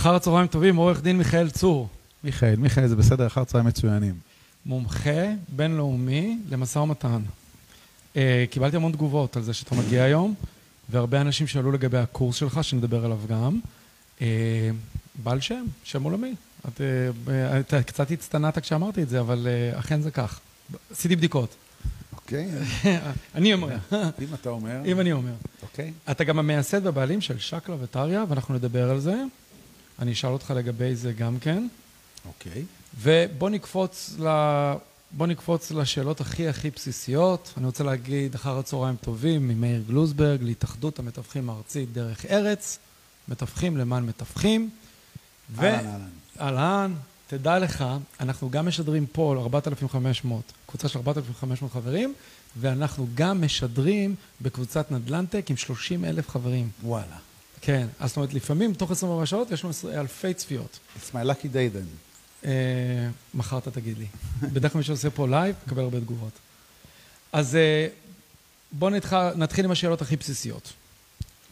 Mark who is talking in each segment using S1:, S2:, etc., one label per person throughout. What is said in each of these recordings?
S1: אחר הצהריים טובים, עורך דין מיכאל צור.
S2: מיכאל, מיכאל זה בסדר, אחר הצהריים מצוינים.
S1: מומחה בינלאומי למשא ומתן. אה, קיבלתי המון תגובות על זה שאתה מגיע היום, והרבה אנשים שאלו לגבי הקורס שלך, שנדבר עליו גם. אה, בעל שם, שם עולמי. את, אה, אתה קצת הצטנעת כשאמרתי את זה, אבל אה, אכן זה כך. עשיתי בדיקות.
S2: אוקיי,
S1: אני אומר.
S2: אם אתה אומר.
S1: אם אני אומר.
S2: אוקיי.
S1: אתה גם המייסד והבעלים של שקלא וטריא, ואנחנו נדבר על זה. אני אשאל אותך לגבי זה גם כן.
S2: אוקיי.
S1: ובוא נקפוץ, ל... בוא נקפוץ לשאלות הכי הכי בסיסיות. אני רוצה להגיד אחר הצהריים טובים ממאיר גלוזברג להתאחדות המתווכים הארצית דרך ארץ, מתווכים למען מתווכים. ו-
S2: אהלן, אהלן.
S1: אהלן, תדע לך, אנחנו גם משדרים פה ל-4,500, קבוצה של 4,500 חברים, ואנחנו גם משדרים בקבוצת נדל"נטק עם 30 אלף חברים.
S2: וואלה.
S1: כן, אז זאת אומרת, לפעמים תוך 24 שעות יש לנו אלפי צפיות.
S2: It's my lucky day then.
S1: אה, מחר אתה תגיד לי. בדרך כלל מי שעושה פה live, מקבל הרבה תגובות. אז אה, בואו נתח... נתחיל עם השאלות הכי בסיסיות.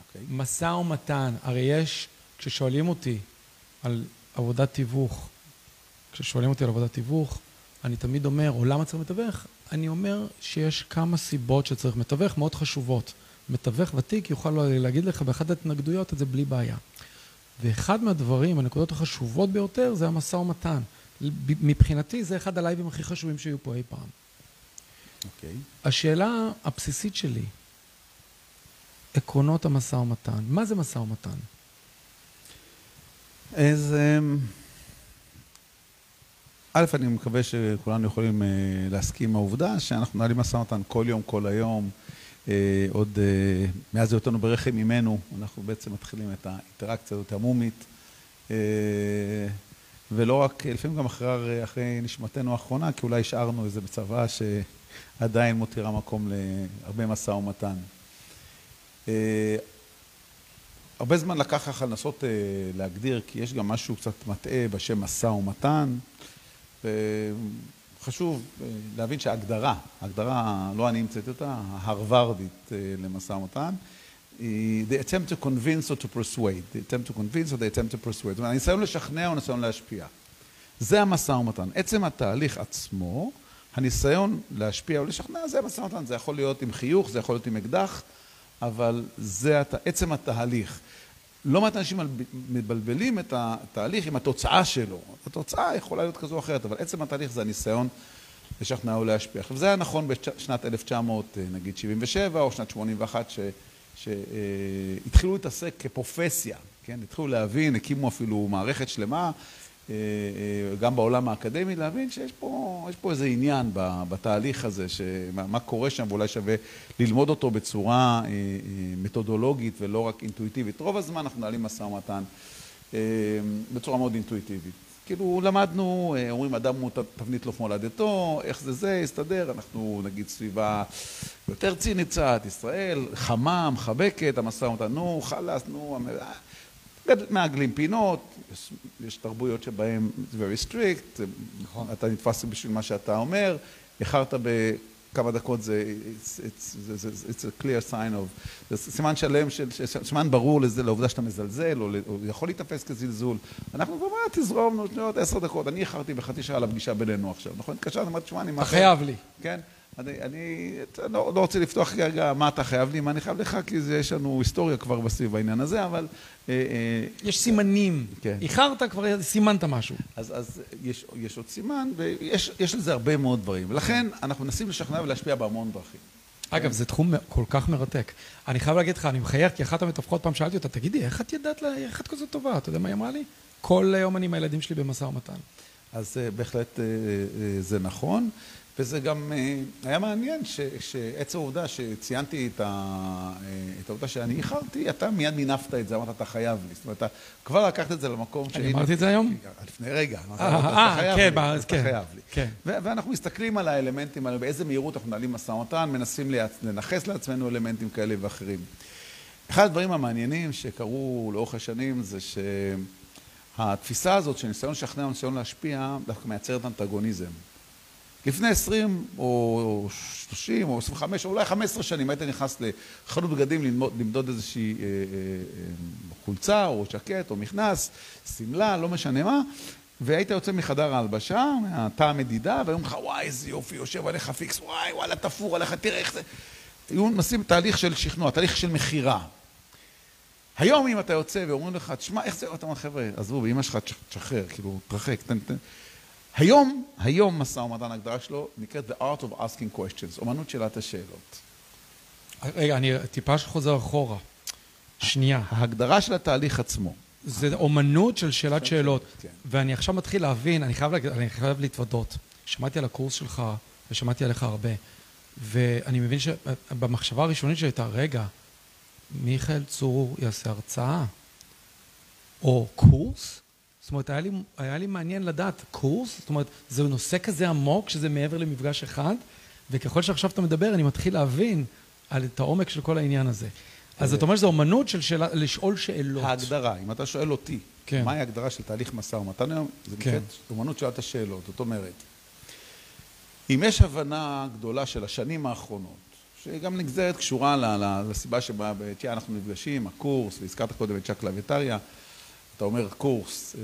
S2: אוקיי.
S1: משא ומתן, הרי יש, כששואלים אותי על עבודת תיווך, כששואלים אותי על עבודת תיווך, אני תמיד אומר, או למה צריך מתווך? אני אומר שיש כמה סיבות שצריך מתווך מאוד חשובות. מתווך ותיק יוכל להגיד לך באחת ההתנגדויות את זה בלי בעיה. ואחד מהדברים, הנקודות החשובות ביותר, זה המשא ומתן. מבחינתי זה אחד הלייבים הכי חשובים שהיו פה אי פעם.
S2: אוקיי.
S1: השאלה הבסיסית שלי, עקרונות המשא ומתן, מה זה משא ומתן?
S2: אז אמ, א', אני מקווה שכולנו יכולים אה, להסכים עם העובדה שאנחנו מנהלים משא ומתן כל יום, כל היום. אה, עוד אה, מאז היותנו ברחם אימנו, אנחנו בעצם מתחילים את האינטראקציה הזאת המומית. אה, ולא רק, לפעמים גם אחרי, אחרי נשמתנו האחרונה, כי אולי השארנו איזה בצבא שעדיין מותירה מקום להרבה משא ומתן. אה, הרבה זמן לקח לך לנסות אה, להגדיר, כי יש גם משהו קצת מטעה בשם משא ומתן. וחשוב אה, להבין שההגדרה, ההגדרה, לא אני המצאתי אותה, ההרווארדית אה, למשא ומתן, the attempt to convince or to persuade, the attempt to convince or the attempt to persuade, זאת אומרת, הניסיון לשכנע או הניסיון להשפיע. זה המשא ומתן. עצם התהליך עצמו, הניסיון להשפיע או לשכנע, זה המשא ומתן. זה יכול להיות עם חיוך, זה יכול להיות עם אקדח, אבל זה. עצם התהליך. לא מעט אנשים מבלבלים את התהליך עם התוצאה שלו. התוצאה יכולה להיות כזו או אחרת, אבל עצם התהליך זה הניסיון לשכנע או להשפיע. עכשיו, זה היה נכון בשנת 1977 או שנת 81, שהתחילו להתעסק כפרופסיה, כן? התחילו להבין, הקימו אפילו מערכת שלמה, אה, אה, גם בעולם האקדמי, להבין שיש פה, פה איזה עניין בתהליך הזה, שמה, מה קורה שם, ואולי שווה ללמוד אותו בצורה אה, מתודולוגית ולא רק אינטואיטיבית. רוב הזמן אנחנו מנהלים משא ומתן בצורה מאוד אינטואיטיבית. כאילו למדנו, אומרים אדם הוא תבנית לו מולדתו, איך זה זה, יסתדר, אנחנו נגיד סביבה יותר צינית קצת, ישראל, חמה, מחבקת, המשא ומתן, נו, חלאס, נו, מעגלים פינות, יש, יש תרבויות שבהן זה very strict, נכון. אתה נתפס בשביל מה שאתה אומר, איחרת בכמה דקות זה it's, it's, it's, it's a clear sign of, זה סימן שלם, של, סימן ברור לזה, לעובדה שאתה מזלזל, או, או יכול להיתפס כזלזול. אנחנו כבר, תזרום, נו, עוד עשר דקות, אני איחרתי בחצי שעה לפגישה בינינו עכשיו, נכון? התקשרתי, אמרתי, תשמע, אני...
S1: אתה חייב לי.
S2: כן. אני, אני לא, לא רוצה לפתוח כרגע מה אתה חייב לי, מה אני חייב לך, כי זה, יש לנו היסטוריה כבר בסביב העניין הזה, אבל...
S1: אה, אה, יש סימנים. כן. איחרת, כבר סימנת משהו.
S2: אז, אז יש, יש עוד סימן, ויש לזה הרבה מאוד דברים. ולכן אנחנו מנסים לשכנע ולהשפיע בהמון דרכים.
S1: אגב, זה תחום כל כך מרתק. אני חייב להגיד לך, אני מחייך, כי אחת המתווכות פעם שאלתי אותה, תגידי, איך את ידעת, איך את כזאת טובה? אתה יודע מה היא אמרה לי? כל יום אני עם הילדים שלי במשא ומתן.
S2: אז בהחלט זה נכון. וזה גם היה מעניין שעצם העובדה שציינתי את העובדה שאני איחרתי, אתה מיד מינפת את זה, אמרת, אתה חייב לי. זאת אומרת, אתה כבר לקחת את זה למקום ש...
S1: אני אמרתי את זה היום?
S2: לפני רגע.
S1: אה, כן,
S2: אתה חייב לי. ואנחנו מסתכלים על האלמנטים האלה, באיזה מהירות אנחנו מנהלים משא ומתן, מנסים לנכס לעצמנו אלמנטים כאלה ואחרים. אחד הדברים המעניינים שקרו לאורך השנים זה שהתפיסה הזאת של ניסיון לשכנע וניסיון להשפיע, דווקא מייצרת אנטגוניזם. לפני 20 או 30 או 25 או אולי 15 שנים היית נכנס לחנות בגדים למדוד, למדוד איזושהי אה, אה, חולצה או ז'קט או מכנס, שמלה, לא משנה מה, והיית יוצא מחדר ההלבשה, מהתא המדידה, והיו אומרים לך, וואי, איזה יופי, יושב עליך פיקס, וואי, וואלה, תפור עליך, תראה איך זה... היו מנסים תהליך של שכנוע, תהליך של מכירה. היום אם אתה יוצא ואומרים לך, תשמע, איך זה, אתה אומר, חבר'ה, עזבו, באמא שלך תשחרר, כאילו, תרחק, תן, תן. היום, היום משא ומתן, ההגדרה שלו נקראת The Art of Asking Questions, אומנות שאלת השאלות.
S1: רגע, אני טיפה חוזר אחורה. שנייה.
S2: ההגדרה של התהליך עצמו.
S1: זה אומנות של שאלת שאלות.
S2: כן.
S1: ואני עכשיו מתחיל להבין, אני חייב, להגיד- אני חייב להתוודות. שמעתי על הקורס שלך, ושמעתי עליך הרבה, ואני מבין שבמחשבה הראשונית שהייתה, רגע, מיכאל צור יעשה הרצאה, או קורס? זאת אומרת, היה לי, היה לי מעניין לדעת, קורס? זאת אומרת, זה נושא כזה עמוק שזה מעבר למפגש אחד, וככל שעכשיו אתה מדבר, אני מתחיל להבין על את העומק של כל העניין הזה. אז אתה אומר שזו אומנות של שאלה, לשאול שאלות.
S2: ההגדרה, אם אתה שואל אותי,
S1: כן.
S2: מהי ההגדרה של תהליך משא ומתן היום, זה
S1: כן.
S2: נקראת אומנות שאלת השאלות. זאת אומרת, אם יש הבנה גדולה של השנים האחרונות, שהיא גם נגזרת, קשורה לסיבה שבה אנחנו נפגשים, הקורס, והזכרת קודם את שקלא וטריא, אתה אומר קורס, אה,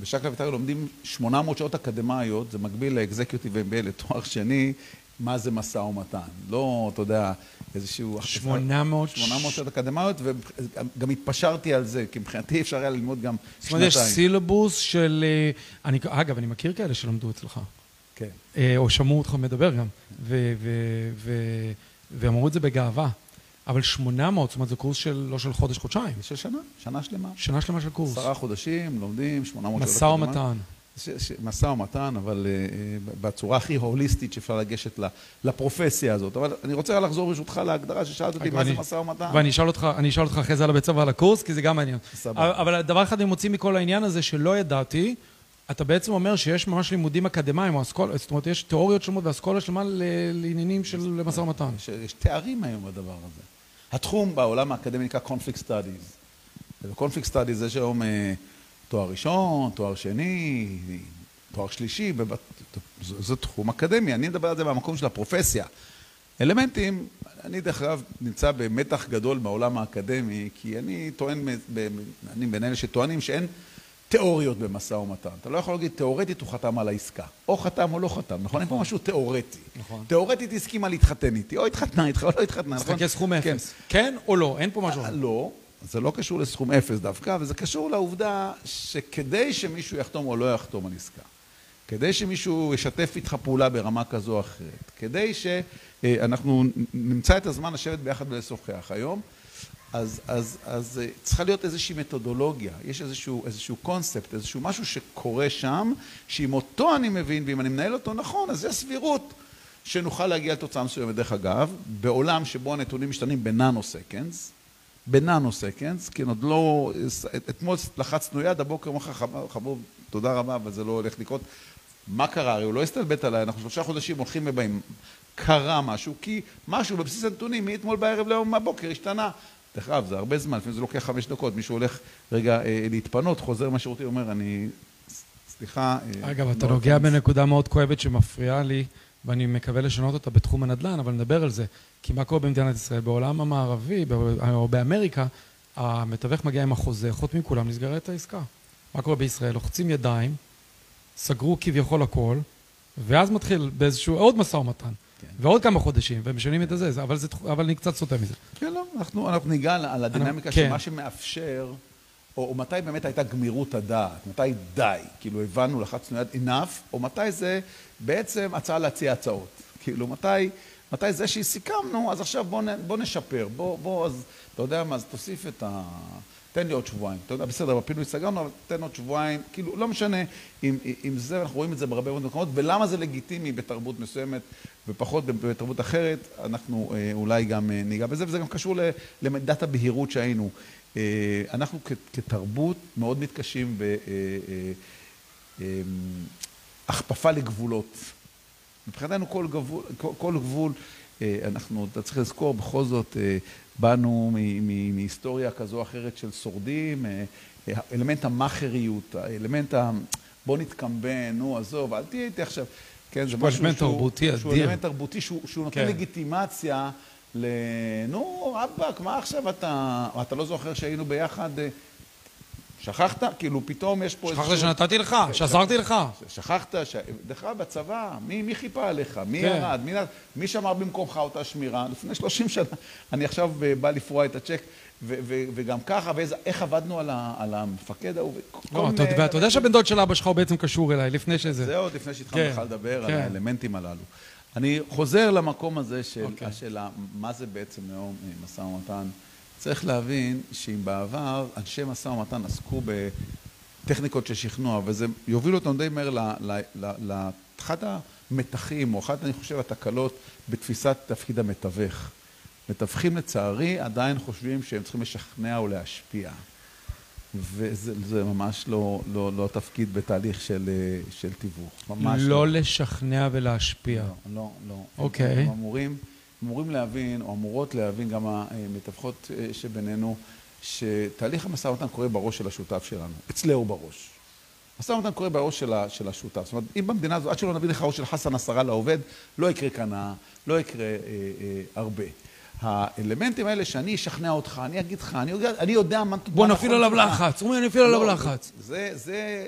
S2: בשקלא וטריא לומדים 800 שעות אקדמאיות, זה מקביל לאקזקיוטיב MBA לתואר שני, מה זה משא ומתן. לא, אתה יודע, איזשהו...
S1: 800
S2: 800 שעות אקדמאיות, וגם התפשרתי על זה, כי מבחינתי אפשר היה ללמוד גם
S1: זאת אומרת,
S2: שנתיים.
S1: יש סילבוס של... אה, אני, אגב, אני מכיר כאלה שלמדו אצלך,
S2: כן.
S1: אה, או שמעו אותך מדבר גם, ואמרו את זה בגאווה. אבל 800, זאת אומרת, זה קורס של, לא של חודש, חודשיים.
S2: של שנה, שנה שלמה.
S1: שנה שלמה של קורס.
S2: עשרה חודשים, לומדים, 800 שעות
S1: משא ומתן.
S2: משא ומתן, אבל אה, בצורה הכי הוליסטית שאפשר לגשת לפרופסיה הזאת. אבל אני רוצה לחזור ברשותך להגדרה ששאלת אותי, מה זה משא ומתן?
S1: ואני אשאל אותך, אני אשאל אותך אחרי זה על הבית ספר ועל הקורס, כי זה גם מעניין.
S2: סבבה.
S1: אבל, דבר אחד אני מוציא מכל העניין הזה שלא ידעתי, אתה בעצם אומר שיש ממש לימודים אקדמיים, או אסכולה, זאת אומרת, יש תיאוריות שלמות ואסכולה שלמה לעניינים של משא ומתן.
S2: יש, יש תארים היום בדבר הזה. התחום בעולם האקדמי נקרא Conflict Studies. וב-Conflict Studies יש היום אה, תואר ראשון, תואר שני, תואר שלישי, זה, תחום אקדמי. אני מדבר על זה מהמקום של הפרופסיה. אלמנטים, אני דרך אגב נמצא במתח גדול בעולם האקדמי, כי אני טוען, אני בין אלה שטוענים שאין תיאוריות במשא ומתן. אתה לא יכול להגיד, תיאורטית הוא חתם על העסקה. או חתם או לא חתם, נכון? אין פה משהו תיאורטי.
S1: נכון.
S2: תיאורטית הסכימה להתחתן איתי, או התחתנה איתך או לא התחתנה, נכון?
S1: תסתכל סכום
S2: כן.
S1: אפס. כן או לא? אין פה משהו.
S2: אה, לא, זה לא קשור לסכום אפס דווקא, אבל זה קשור לעובדה שכדי שמישהו יחתום או לא יחתום על עסקה, כדי שמישהו ישתף איתך פעולה ברמה כזו או אחרת, כדי שאנחנו נמצא את הזמן לשבת ביחד ולשוחח היום, אז, אז, אז אה, צריכה להיות איזושהי מתודולוגיה, יש איזשהו, איזשהו קונספט, איזשהו משהו שקורה שם, שאם אותו אני מבין, ואם אני מנהל אותו נכון, אז יש סבירות שנוכל להגיע לתוצאה מסוימת. דרך אגב, בעולם שבו הנתונים משתנים ב nanoseconds, ב nanoseconds, כן, עוד לא, אתמול לחצנו יד, הבוקר אמר לך, "חב- חבוב, תודה רבה, אבל זה לא הולך לקרות. מה קרה? הרי הוא לא הסתלבט עליי, אנחנו שלושה חודשים הולכים ובאים. קרה משהו, כי משהו בבסיס הנתונים מאתמול בערב ליום מהבוקר השתנה. דרך אגב, זה הרבה זמן, לפעמים זה לוקח חמש דקות, מישהו הולך רגע אה, להתפנות, חוזר מהשירותים, אומר, אני... סליחה... אה,
S1: אגב, אתה
S2: לא
S1: נוגע, no
S2: offense."
S1: בנקודה מאוד כואבת שמפריעה לי, ואני מקווה לשנות אותה בתחום הנדל"ן, אבל נדבר על זה. כי מה קורה במדינת ישראל? בעולם המערבי, או באמריקה, המתווך מגיע עם החוזה, חותמים כולם, נסגרת העסקה. מה קורה בישראל? לוחצים ידיים, סגרו כביכול הכל, ואז מתחיל באיזשהו עוד משא ומתן.
S2: כן.
S1: ועוד כמה חודשים, ומשנים את הזה, זה- אבל, זה, אבל אני קצת סוטה מזה.
S2: כן, לא, אנחנו, אנחנו ניגע על- הדינמיקה
S1: כן.
S2: של מה שמאפשר, או, או מתי באמת הייתה גמירות הדעת, מתי די, כאילו הבנו, לחצנו יד enough, או מתי זה בעצם הצעה להציע הצעות. כאילו, מתי, מתי זה שסיכמנו, אז עכשיו בוא, נ, בוא נשפר, בוא, בוא, אז אתה יודע מה, אז תוסיף את ה... תן לי עוד שבועיים. אתה יודע, בסדר, בפינוי סגרנו, אבל תן עוד שבועיים. כאילו, לא משנה אם, אם זה, אנחנו רואים את זה בהרבה מאוד מקומות, ולמה זה לגיטימי בתרבות מסוימת ופחות בתרבות אחרת, אנחנו אה, אולי גם אה, ניגע בזה, וזה גם קשור למידת הבהירות שהיינו. אה, אנחנו כתרבות מאוד מתקשים בהכפפה לגבולות. מבחינתנו כל גבול, כל, כל גבול, אנחנו, אתה צריך לזכור, בכל זאת באנו מהיסטוריה כזו או אחרת של שורדים, אה, אה, אלמנט המאכריות, האלמנט ה... בוא נתקמבן, נו, עזוב, אל תהיה איתי עכשיו. כן, זה משהו
S1: אלמנט
S2: שהוא,
S1: תרבותי
S2: שהוא
S1: אדיר.
S2: אלמנט תרבותי שהוא, שהוא נותן
S1: כן.
S2: לגיטימציה ל... נו, רבאק, מה עכשיו אתה... אתה לא זוכר שהיינו ביחד? שכחת? כאילו, פתאום יש פה
S1: שכחת שנתתי לך, שעזרתי לך.
S2: שכחת. דרך אגב, בצבא, מי, מי חיפה עליך? מי
S1: כן.
S2: ירד? מי, שמר במקומך אותה שמירה? לפני 30 שנה. אני עכשיו אה, בא לפרוע את הצ'ק, ו- ו- וגם ככה, ואיך עבדנו על, ה- על המפקד ההוא.
S1: לא, אתה ואתה יודע שהבן דוד של אבא שלך הוא בעצם קשור אליי, לפני שזה.
S2: זה עוד לפני שהתחלנו
S1: כן,
S2: בכלל לדבר על
S1: כן.
S2: האלמנטים הללו. אני חוזר למקום הזה של
S1: אוקיי.
S2: השאלה, מה זה בעצם היום אה, משא ומתן. צריך להבין שאם בעבר אנשי משא ומתן עסקו בטכניקות של שכנוע, וזה יוביל אותנו די מהר לאחד המתחים, או אחת, אני חושב, התקלות בתפיסת תפקיד המתווך. מתווכים לצערי עדיין חושבים שהם צריכים לשכנע או להשפיע. וזה זה ממש לא, לא, לא תפקיד בתהליך של, של תיווך. ממש
S1: לא לשכנע ולהשפיע.
S2: לא, לא, לא.
S1: אוקיי.
S2: הם אמורים, אמורים להבין, או אמורות להבין גם המתווכות אה, שבינינו, שתהליך המשא ומתן קורה בראש של השותף שלנו, אצלנו בראש. משא ומתן קורה בראש של, של השותף. זאת אומרת, אם במדינה הזו, עד שלא נביא לך ראש של חסן נסראללה לעובד, לא יקרה כאן, לא יקרה אה, אה, הרבה. האלמנטים האלה שאני אשכנע אותך, אני אגיד לך, אני יודע, אני יודע מה...
S1: בוא
S2: מה
S1: נפעיל
S2: נכון
S1: עליו. לחץ. אומרים, אני אפעיל עליו
S2: לא,
S1: לחץ.
S2: זה, זה,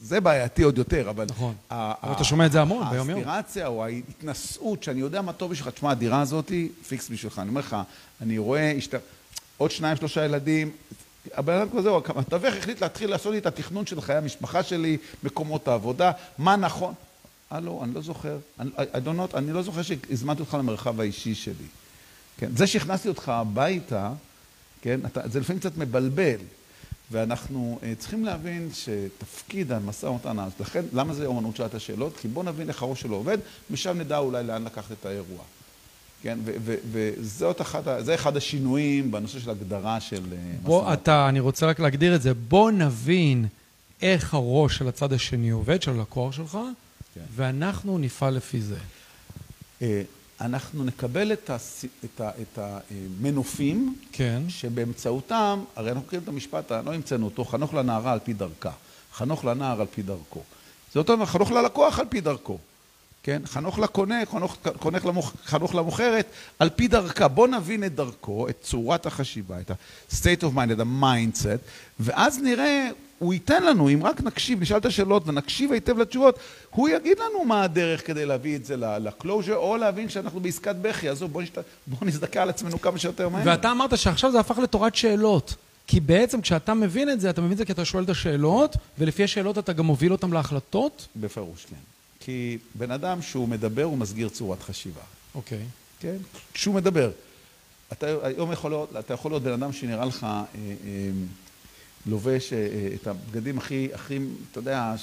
S2: זה בעייתי עוד יותר, אבל...
S1: נכון. אבל אתה שומע את זה המון, ביום-יום.
S2: האספירציה או ההתנשאות, שאני יודע מה טוב בשבילך, תשמע, הדירה הזאת היא פיקס בשבילך. אני אומר לך, אני רואה. עוד שניים, שלושה ילדים, הבן אדם כזה, הוא- המתווך החליט להתחיל לעשות לי את התכנון של חיי המשפחה שלי, מקומות העבודה, מה נכון. הלו, אני לא זוכר, אני, I don't know, אני לא זוכר שהזמנתי אותך למרחב האישי שלי. כן? זה שהכנסתי אותך הביתה, כן? אתה, זה לפעמים קצת מבלבל. ואנחנו uh, צריכים להבין שתפקיד המשא ומתן, לכן, למה זה אומנות שעת השאלות? כי בואו נבין איך הראש שלו עובד, משם נדע אולי לאן לקחת את האירוע. כן? ו- ו- וזאת אחת, ה- זה אחד השינויים בנושא של הגדרה של אה, משא
S1: בוא,
S2: ומתן.
S1: אתה, אני רוצה רק להגדיר את זה. בוא נבין איך הראש של הצד השני עובד, של הלקוח שלך,
S2: כן.
S1: ואנחנו נפעל לפי זה.
S2: אנחנו נקבל את, הס... את, ה... את המנופים,
S1: כן.
S2: שבאמצעותם, הרי אנחנו מכירים את המשפט, לא המצאנו אותו, חנוך לנערה על פי דרכה, חנוך לנער על פי דרכו. זה אותו דבר, חנוך ללקוח על פי דרכו. כן? חנוך לקונה, חנוך, למוכ... חנוך למוכרת, על פי דרכה. בוא נבין את דרכו, את צורת החשיבה, את ה-state of mind, את ה-mindset, ואז נראה, הוא ייתן לנו, אם רק נקשיב, נשאל את השאלות ונקשיב היטב לתשובות, הוא יגיד לנו מה הדרך כדי להביא את זה ל-closure, או להבין שאנחנו בעסקת בכי, עזוב, בוא, נשת... בוא נזדכה על עצמנו כמה שיותר מהר.
S1: ואתה אמרת שעכשיו זה הפך לתורת שאלות. כי בעצם כשאתה מבין את זה, אתה מבין את זה כי אתה שואל את השאלות, ולפי השאלות אתה גם מוביל אותם להחלטות?
S2: בפירוש, כן. כי בן אדם שהוא מדבר, הוא מסגיר צורת חשיבה.
S1: אוקיי.
S2: כן? כשהוא מדבר. אתה היום יכול להיות, אתה יכול להיות בן אדם שנראה לך אה, אה, לובש אה, את הבגדים הכי, הכי, אתה יודע,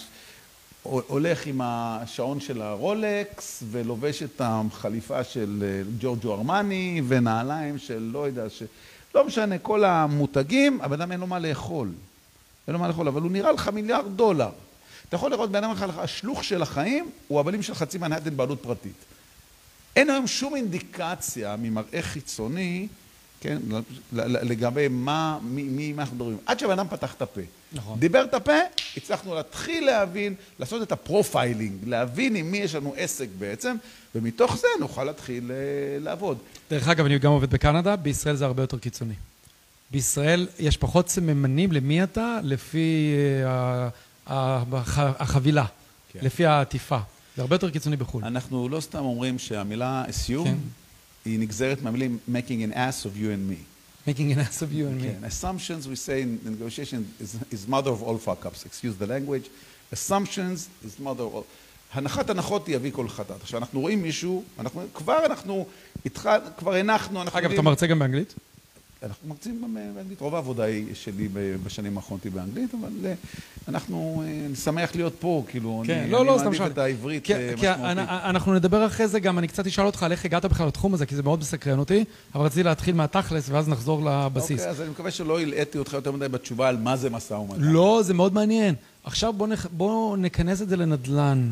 S2: הולך עם השעון של הרולקס ולובש את החליפה של אה, ג'ורג'ו ארמני ונעליים של לא יודע, ש... לא משנה, כל המותגים, הבן אדם אין לו מה לאכול. אין לו מה לאכול, אבל הוא נראה לך מיליארד דולר. אתה יכול לראות בן אדם לך, השלוך של החיים הוא הבעלים של חצי מנהטן בעלות פרטית. אין היום שום אינדיקציה ממראה חיצוני, כן, לגבי מה, מי, מי, מה אנחנו מדברים. עד שהבן אדם פתח את הפה.
S1: נכון.
S2: דיבר את הפה, הצלחנו להתחיל להבין, לעשות את ה profiling, להבין עם מי יש לנו עסק בעצם, ומתוך זה נוכל להתחיל אה, לעבוד.
S1: דרך אגב, אני גם עובד בקנדה, בישראל זה הרבה יותר קיצוני. בישראל יש פחות סממנים למי אתה, לפי הח- החבילה,
S2: כן.
S1: לפי העטיפה. זה הרבה יותר קיצוני בחו"ל.
S2: אנחנו לא סתם אומרים שהמילה assume
S1: כן.
S2: היא נגזרת מהמילים making an ass of you and me.
S1: making an ass of you and me.
S2: כן, assumptions we say in negotiation is, is mother of all fuck ups, excuse the language. assumptions is mother of all... הנחת הנחות היא אבי כל חטאת. עכשיו, אנחנו רואים מישהו, אנחנו, כבר אנחנו, התחל, כבר הנחנו, אנחנו
S1: אגב,
S2: יודעים-
S1: אתה מרצה גם באנגלית?
S2: אנחנו מרצים באנגלית, רוב העבודה היא שלי בשנים האחרונות היא באנגלית, אבל אה, אנחנו, אה, אני שמח להיות פה, כאילו,
S1: כן,
S2: אני,
S1: לא,
S2: אני
S1: לא,
S2: מעדיף. את העברית
S1: כי-
S2: אה,
S1: כי
S2: משמעותית.
S1: אנ- אנחנו נדבר אחרי זה גם, אני קצת אשאל אותך על איך הגעת בכלל לתחום הזה, כי זה מאוד מסקרן אותי, אבל רציתי להתחיל מהתכלס ואז נחזור לבסיס.
S2: אוקיי, אז אני מקווה שלא הלאיתי אותך יותר מדי בתשובה על מה זה משא ומתן.
S1: לא, זה מאוד מעניין. עכשיו בואו. בוא נכנס את זה לנדל"ן.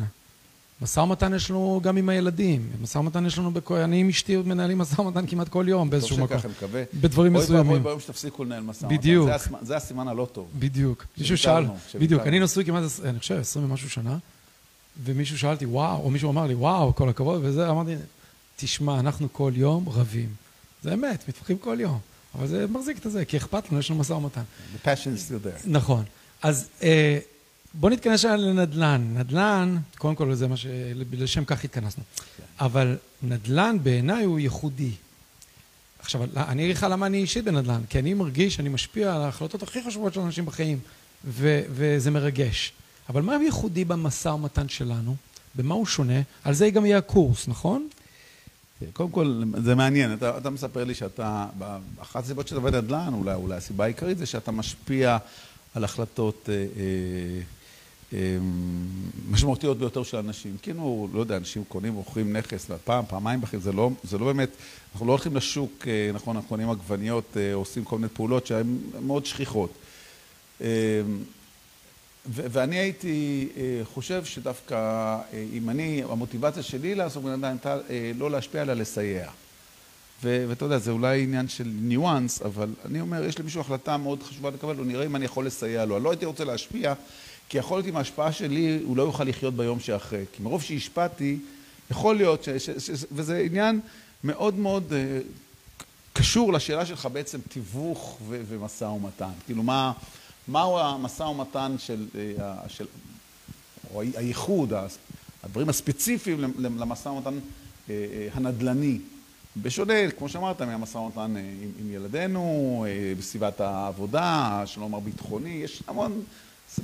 S1: משא ומתן יש לנו גם עם הילדים. משא ומתן יש לנו, בכ... אני עם אשתי מנהלים משא ומתן כמעט כל יום באיזשהו
S2: טוב
S1: מקום.
S2: שככה, מקווה.
S1: בדברים
S2: אוי ואבוי
S1: מסוימים.
S2: ביום שתפסיקו לנהל משא ומתן.
S1: בדיוק.
S2: זה הסימן- הלא טוב.
S1: בדיוק. מישהו שאל, בדיוק. אני נשוי כמעט, אני חושב, עשרים ומשהו שנה, ומישהו שאל אותי, וואו, או מישהו אמר לי, וואו, כל הכבוד, וזה, אמרתי, תשמע, אנחנו כל יום רבים. זה אמת, מתווכחים כל יום. אבל זה מחזיק את זה, כי אכפת לנו, יש לנו משא ומתן.
S2: The passion is still there.
S1: נכון. אז אה, בוא נתכנס שנייה לנדל"ן. נדל"ן, קודם כל זה מה ש... לשם כך התכנסנו. אבל נדל"ן בעיניי הוא ייחודי. עכשיו, אני אגיד לך למה אני אישית בנדל"ן, כי אני מרגיש שאני משפיע על ההחלטות הכי חשובות של אנשים בחיים, ו- וזה מרגש. אבל מה ייחודי במשא ומתן שלנו? במה הוא שונה? על זה גם יהיה הקורס, נכון?
S2: קודם כל, זה מעניין. אתה, אתה מספר לי שאתה, אחת הסיבות שאתה עובד נדל"ן, אולי, אולי הסיבה העיקרית זה שאתה משפיע על החלטות אה, אה, משמעותיות ביותר של אנשים. כאילו, לא יודע, אנשים קונים ומוכרים נכס פעם, פעמיים בחיים, זה לא, זה לא באמת, אנחנו לא הולכים לשוק, אה, נכון, אנחנו קונים עגבניות, אה, עושים כל מיני פעולות שהן מאוד שכיחות. אה, ואני הייתי אה, חושב שדווקא אם אני, המוטיבציה שלי לעסוק בנדל"ן הייתה אה, לא להשפיע אלא לסייע. ואתה יודע, זה אולי עניין של ניואנס, אבל אני אומר, יש למישהו החלטה מאוד חשובה לקבל, הוא נראה אם אני יכול לסייע לו. אני לא הייתי רוצה להשפיע, כי יכול להיות עם ההשפעה שלי, הוא לא יוכל לחיות ביום שאחרי. כי מרוב שהשפעתי, יכול להיות, ש, ש, ש, וזה עניין מאוד מאוד קשור לשאלה שלך בעצם תיווך ומשא ומתן. כאילו, מה... מהו המשא ומתן של, אה, של, או הייחוד, הדברים הספציפיים למשא ומתן אה, הנדל"ני. בשונה, כמו שאמרת, מהמשא ומתן עם, עם ילדינו, בסביבת העבודה, שלא לומר ביטחוני, יש המון,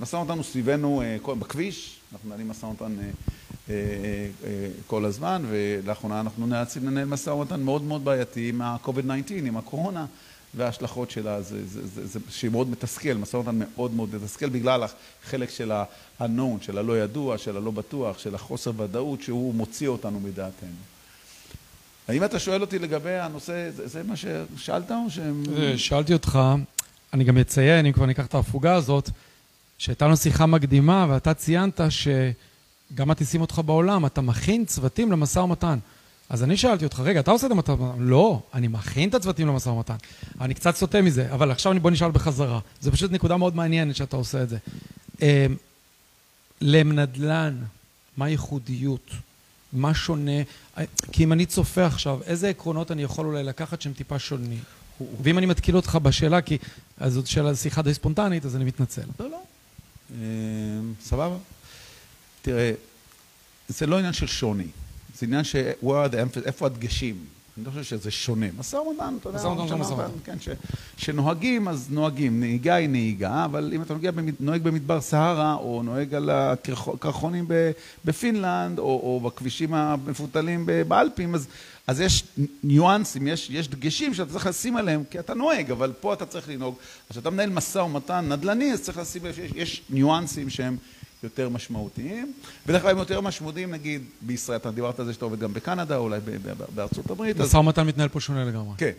S2: משא ומתן הוא סביבנו בכביש, אנחנו מנהלים משא ומתן כל הזמן, ולאחרונה אנחנו נאלצים לנהל משא ומתן מאוד מאוד בעייתי עם ה-COVID-19, עם הקורונה. וההשלכות שלה, זה, זה, זה, זה, שהיא מאוד מתסכל, משא ומתן מאוד מאוד מתסכל בגלל החלק של ה-known, של הלא ידוע, של הלא בטוח, של החוסר ודאות שהוא מוציא אותנו מדעתנו. האם אתה שואל אותי לגבי הנושא, זה, זה מה ששאלת או ש...
S1: שאלתי אותך, אני גם אציין, אם כבר ניקח את ההפוגה הזאת, שהייתה לנו שיחה מקדימה ואתה ציינת שגם מטיסים אותך בעולם, אתה מכין צוותים למשא ומתן. אז אני שאלתי אותך, רגע, אתה עושה את המשא ומתן? לא, אני מכין את הצוותים למשא ומתן. אני קצת סוטה מזה, אבל עכשיו בוא נשאל בחזרה. זו פשוט נקודה מאוד מעניינת שאתה עושה את זה. אמ, למנדל"ן, מה הייחודיות? מה שונה? כי אם אני צופה עכשיו, איזה עקרונות אני יכול אולי לקחת שהם טיפה שונים? ואם אני מתקיל אותך בשאלה, כי זאת שאלה, שיחה די ספונטנית, אז אני מתנצל.
S2: לא, לא. אמ, סבבה. תראה, זה לא עניין של שוני. זה עניין ש... איפה הדגשים? אני לא חושב שזה שונה. משא ומתן, אתה יודע, משא ומתן, משא ומתן. כן, שנוהגים, אז נוהגים. נהיגה היא נהיגה, אבל אם אתה נוהג במדבר סהרה, או נוהג על הקרחונים בפינלנד, או, או בכבישים המפותלים באלפים, אז, אז יש ניואנסים, יש, יש דגשים שאתה צריך לשים עליהם, כי אתה נוהג, אבל פה אתה צריך לנהוג. כשאתה מנהל משא ומתן נדל"ני, אז צריך לשים שיש יש ניואנסים שהם... יותר משמעותיים. בדרך כלל הם יותר משמעותיים, נגיד, בישראל, אתה דיברת על זה שאתה עובד גם בקנדה, אולי בארצות הברית.
S1: משא ומתן מתנהל פה שונה לגמרי.
S2: כן,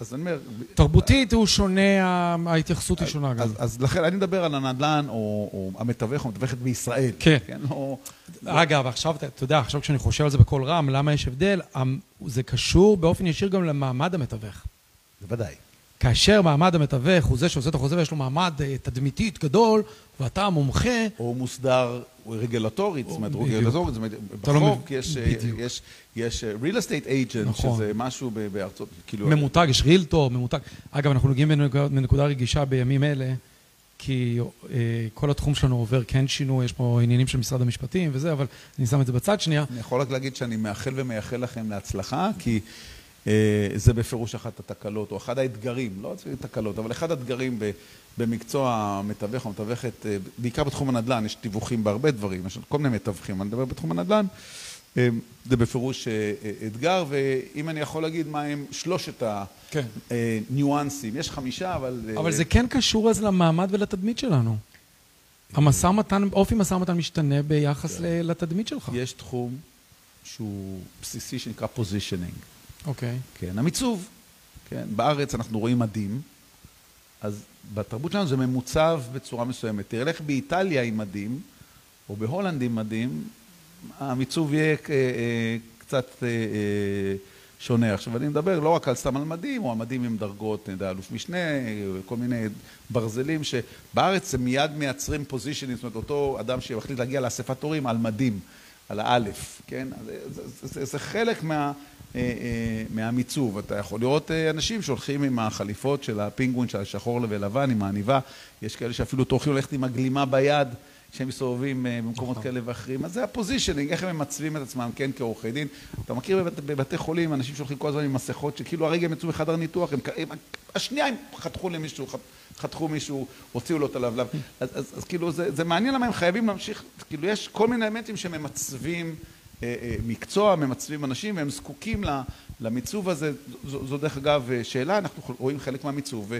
S2: אז אני אומר...
S1: תרבותית הוא שונה, ההתייחסות היא שונה גם.
S2: אז לכן אני מדבר על הנדל"ן, או המתווך או המתווכת בישראל.
S1: כן. כן לא- אגב, עכשיו, אתה יודע, עכשיו כשאני חושב על זה בקול רם, למה יש הבדל? זה קשור באופן ישיר גם למעמד המתווך.
S2: בוודאי.
S1: כאשר מעמד המתווך הוא זה שעושה את החוזה ויש לו מעמד אה, תדמיתית גדול, ואתה המומחה...
S2: או מוסדר רגלטורית, זאת אומרת, רגלטורית, זאת אומרת, לא בחוק יש, אה, יש, יש אה, real estate agent, נכון. שזה משהו בארצות, כאילו...
S1: ממותג, יש רילטור, ממותג. אגב, אנחנו נוגעים בנקודה רגישה בימים אלה, כי כל התחום שלנו עובר כן שינוי, יש פה עניינים של משרד המשפטים וזה, אבל אני שם את זה בצד שנייה.
S2: אני יכול רק להגיד שאני מאחל ומייחל לכם להצלחה, כי... אה, זה בפירוש אחת התקלות, או אחד האתגרים, לא תקלות, אבל אחד האתגרים במקצוע המתווך או המתווכת, אה, בעיקר בתחום הנדל"ן, יש תיווכים בהרבה דברים, יש כל מיני מתווכים, אני מדבר בתחום הנדל"ן, אה, זה בפירוש אתגר, ואם אני יכול להגיד מה הם שלושת כן. הניואנסים, יש חמישה, אבל...
S1: אבל זה כן קשור אז למעמד ולתדמית שלנו. המשא ומתן, אופי משא ומתן משתנה ביחס כן. לתדמית שלך.
S2: יש תחום שהוא בסיסי שנקרא positioning.
S1: אוקיי.
S2: Okay. כן, המיצוב. כן, בארץ אנחנו רואים מדים, אז בתרבות שלנו זה ממוצב בצורה מסוימת. תראה, לך באיטליה עם מדים, או בהולנד עם מדים, המיצוב יהיה אה, אה, קצת אה, שונה. עכשיו, אני מדבר לא רק על סתם על מדים, או על מדים עם דרגות, נדע, אלוף משנה, כל מיני ברזלים, שבארץ הם מיד מייצרים פוזישנים, זאת אומרת, אותו אדם שמחליט להגיע לאספת הורים על מדים. על האלף, כן? זה, זה, זה, זה חלק מה, מהמיצוב. אתה יכול לראות אנשים שהולכים עם החליפות של הפינגווין, של השחור ולבן, עם העניבה. יש כאלה שאפילו טורחים ללכת עם הגלימה ביד. שהם מסתובבים במקומות נכון. כאלה ואחרים. אז זה ה positioning, איך הם ממצבים את עצמם, כן, כעורכי דין. אתה מכיר בבת, בבתי חולים אנשים שהולכים כל הזמן עם מסכות, שכאילו הרגע הם יצאו מחדר ניתוח, הם, הם, השנייה הם חתכו למישהו, חתכו מישהו, הוציאו לו את הלבלב. אז, כאילו זה, מעניין למה הם חייבים להמשיך, כאילו יש כל מיני אלמנטים שממצבים אה, אה, מקצוע, ממצבים אנשים, והם זקוקים למיצוב הזה. זו, דרך אגב שאלה, אנחנו רואים חלק מהמיצוב,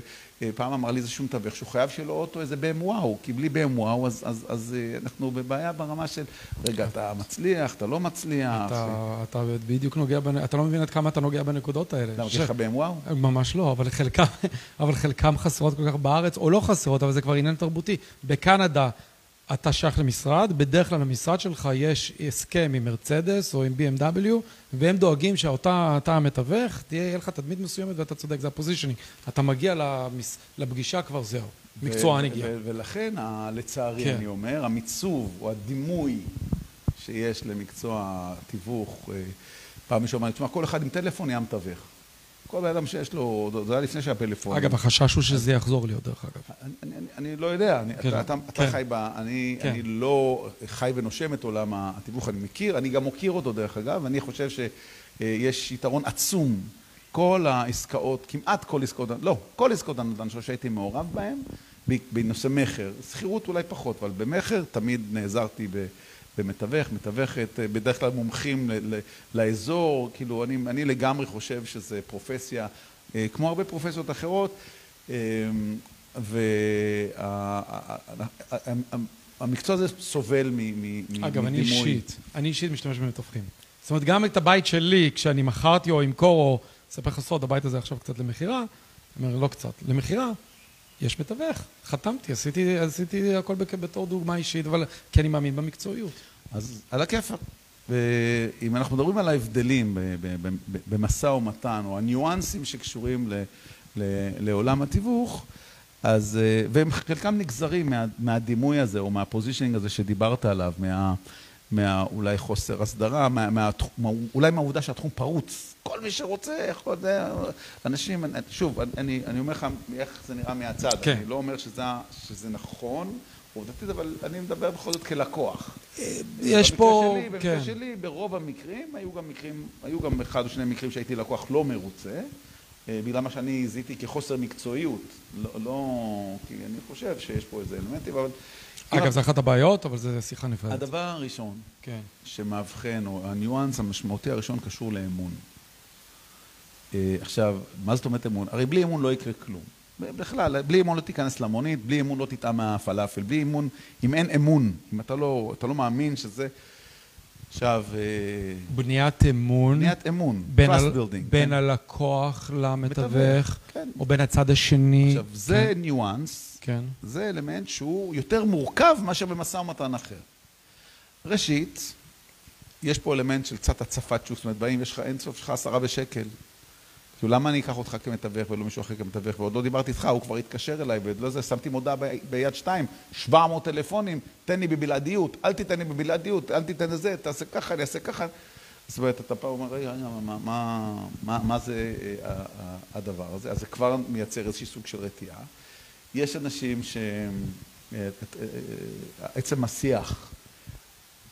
S2: ופעם אמר לי איזשהו מתווך שהוא חייב שיהיה לו אוטו איזה בהם וואו, כי בלי בהם וואו, אז, אז, אז אנחנו בבעיה ברמה של, רגע, אתה מצליח, אתה לא מצליח.
S1: אתה, אתה בדיוק נוגע, בנ... אתה לא מבין עד כמה אתה נוגע בנקודות האלה.
S2: למה, יש לך בהם וואו?
S1: ממש לא, אבל חלקם, אבל חלקם חסרות כל כך בארץ, או לא חסרות, אבל זה כבר עניין תרבותי. בקנדה, אתה שייך למשרד, בדרך כלל למשרד שלך יש הסכם עם מרצדס או עם BMW, והם דואגים שאותה, אתה המתווך, תהיה לך תדמית מסוימת ואתה צודק, זה הפוזישנינג. אתה מגיע למס, לפגישה כבר זהו, מקצוען הגיע.
S2: ולכן, לצערי, כן. אני אומר, המיצוב או הדימוי שיש למקצוע תיווך, אה, פעם מישהו אמר תשמע, כל אחד עם טלפון נהיה מתווך. כל אדם שיש לו, זה היה לפני שהיה פלאפון.
S1: אגב, החשש הוא שזה יחזור עוד, דרך אגב.
S2: אני, אני, אני לא יודע, אני, כן, אתה, אתה כן. חי ב... אני, כן. אני לא חי ונושם את עולם התיווך, אני מכיר, אני גם מוקיר אותו דרך אגב, ואני חושב שיש יתרון עצום. כל העסקאות, כמעט כל עסקאות, לא, כל עסקאות הנדל"ן שהייתי מעורב בהן, בנושא מכר, שכירות אולי פחות, אבל במכר תמיד נעזרתי ב... במתווך, מתווכת, אה, בדרך כלל מומחים לאזור, כאילו אני, אני לגמרי חושב שזה פרופסיה, אה, כמו הרבה פרופסיות אחרות, אה, והמקצוע הזה סובל מדימוי.
S1: אגב, אני אישית, אני אישית משתמש במתווכים. זאת אומרת, גם את הבית שלי, כשאני מכרתי או אמכור, או אספר לך סוד, הבית הזה עכשיו קצת למכירה, אני אומר, לא קצת, למכירה, יש מתווך, חתמתי, עשיתי, עשיתי הכל בתור דוגמה אישית, אבל כי אני מאמין במקצועיות.
S2: אז על הכיפאק. ואם אנחנו מדברים על ההבדלים במשא ומתן, או הניואנסים שקשורים ל, ל, לעולם התיווך, אז, והם חלקם נגזרים מה, מהדימוי הזה, או מהפוזישנינג הזה שדיברת עליו, מה... מה אולי חוסר הסדרה, מה, מה, אולי מהעובדה שהתחום פרוץ. כל מי שרוצה יכול, זה, אנשים, שוב, אני, אני אומר לך איך זה נראה מהצד, כן. אני לא אומר שזה, שזה נכון, עובדתית, אבל אני מדבר בכל זאת כלקוח.
S1: יש פה,
S2: שלי, כן. במקרה שלי, ברוב המקרים, היו גם מקרים, היו גם אחד או שני מקרים שהייתי לקוח לא מרוצה, אה, בגלל מה שאני זיהיתי כחוסר מקצועיות, לא, לא, כי אני חושב שיש פה איזה אלמנטים, אבל...
S1: אגב, זה אחת הבעיות, אבל זה שיחה נפרדת.
S2: הדבר הראשון כן. שמאבחן, או הניואנס המשמעותי הראשון קשור לאמון. אה, עכשיו, מה זאת אומרת אמון? הרי בלי אמון לא יקרה כלום. בכלל, בלי אמון לא תיכנס למונית, בלי אמון לא תטעם מהפלאפל, בלי אמון, אם אין אמון, אם אתה לא, אתה לא מאמין שזה... עכשיו... אה,
S1: בניית אמון.
S2: בניית אמון,
S1: בין, על, building, בין כן. הלקוח למתווך, כן. או בין הצד השני.
S2: עכשיו, זה כן. ניואנס, כן. זה אלמנט שהוא יותר מורכב מאשר במשא ומתן אחר. ראשית, יש פה אלמנט של קצת הצפת שוק, זאת אומרת, באים, יש לך אין סוף, יש לך עשרה בשקל. כאילו, למה אני אקח אותך כמתווך ולא מישהו אחר כמתווך? ועוד לא דיברתי איתך, הוא כבר התקשר אליי, ולא זה, שמתי מודעה ביד שתיים, 700 טלפונים, תן לי בבלעדיות, אל תיתן לי בבלעדיות, אל תיתן לזה, תעשה ככה, אני אעשה ככה. זאת אומרת, אתה פעם אומר, רגע, מה, מה, מה, מה זה אה, הדבר הזה? אז זה כבר מייצר איזשהו סוג של רתיעה. יש אנשים ש... אה, אה, עצם השיח,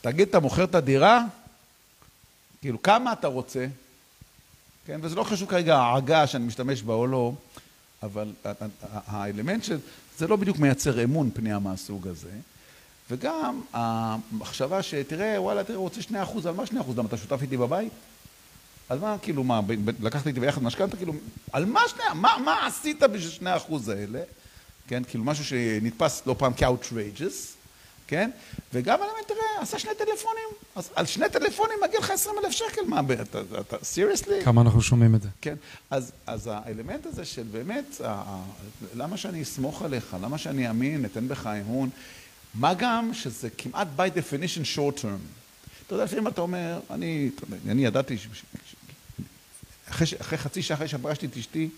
S2: תגיד, אתה מוכר את הדירה? כאילו, כמה אתה רוצה? כן? וזה לא חשוב כרגע העגה שאני משתמש בה או לא, אבל האלמנט של... זה לא בדיוק מייצר אמון פנייה מהסוג הזה. וגם המחשבה שתראה, וואלה, תראה, הוא רוצה שני אחוז, על מה שני אחוז? למה אתה שותף איתי בבית? על מה, כאילו, מה, לקחת איתי ביחד משכנתה? כאילו, על מה שני, מה, מה עשית בשביל שני אחוז האלה? כן, כאילו, משהו שנתפס לא פעם כ-outrageous. כן? וגם אלמנט, תראה, עשה שני טלפונים, אז על שני טלפונים מגיע לך 20 אלף שקל, מה, אתה, אתה, סיריוסלי?
S1: כמה אנחנו שומעים את זה.
S2: כן, אז, אז האלמנט הזה של באמת, למה שאני אסמוך עליך, למה שאני אאמין, אתן בך אמון, מה גם שזה כמעט by definition short term. אתה יודע, לפעמים אתה אומר, אני, אני ידעתי, ש, ש, אחרי, אחרי חצי שעה אחרי שפגשתי את אשתי,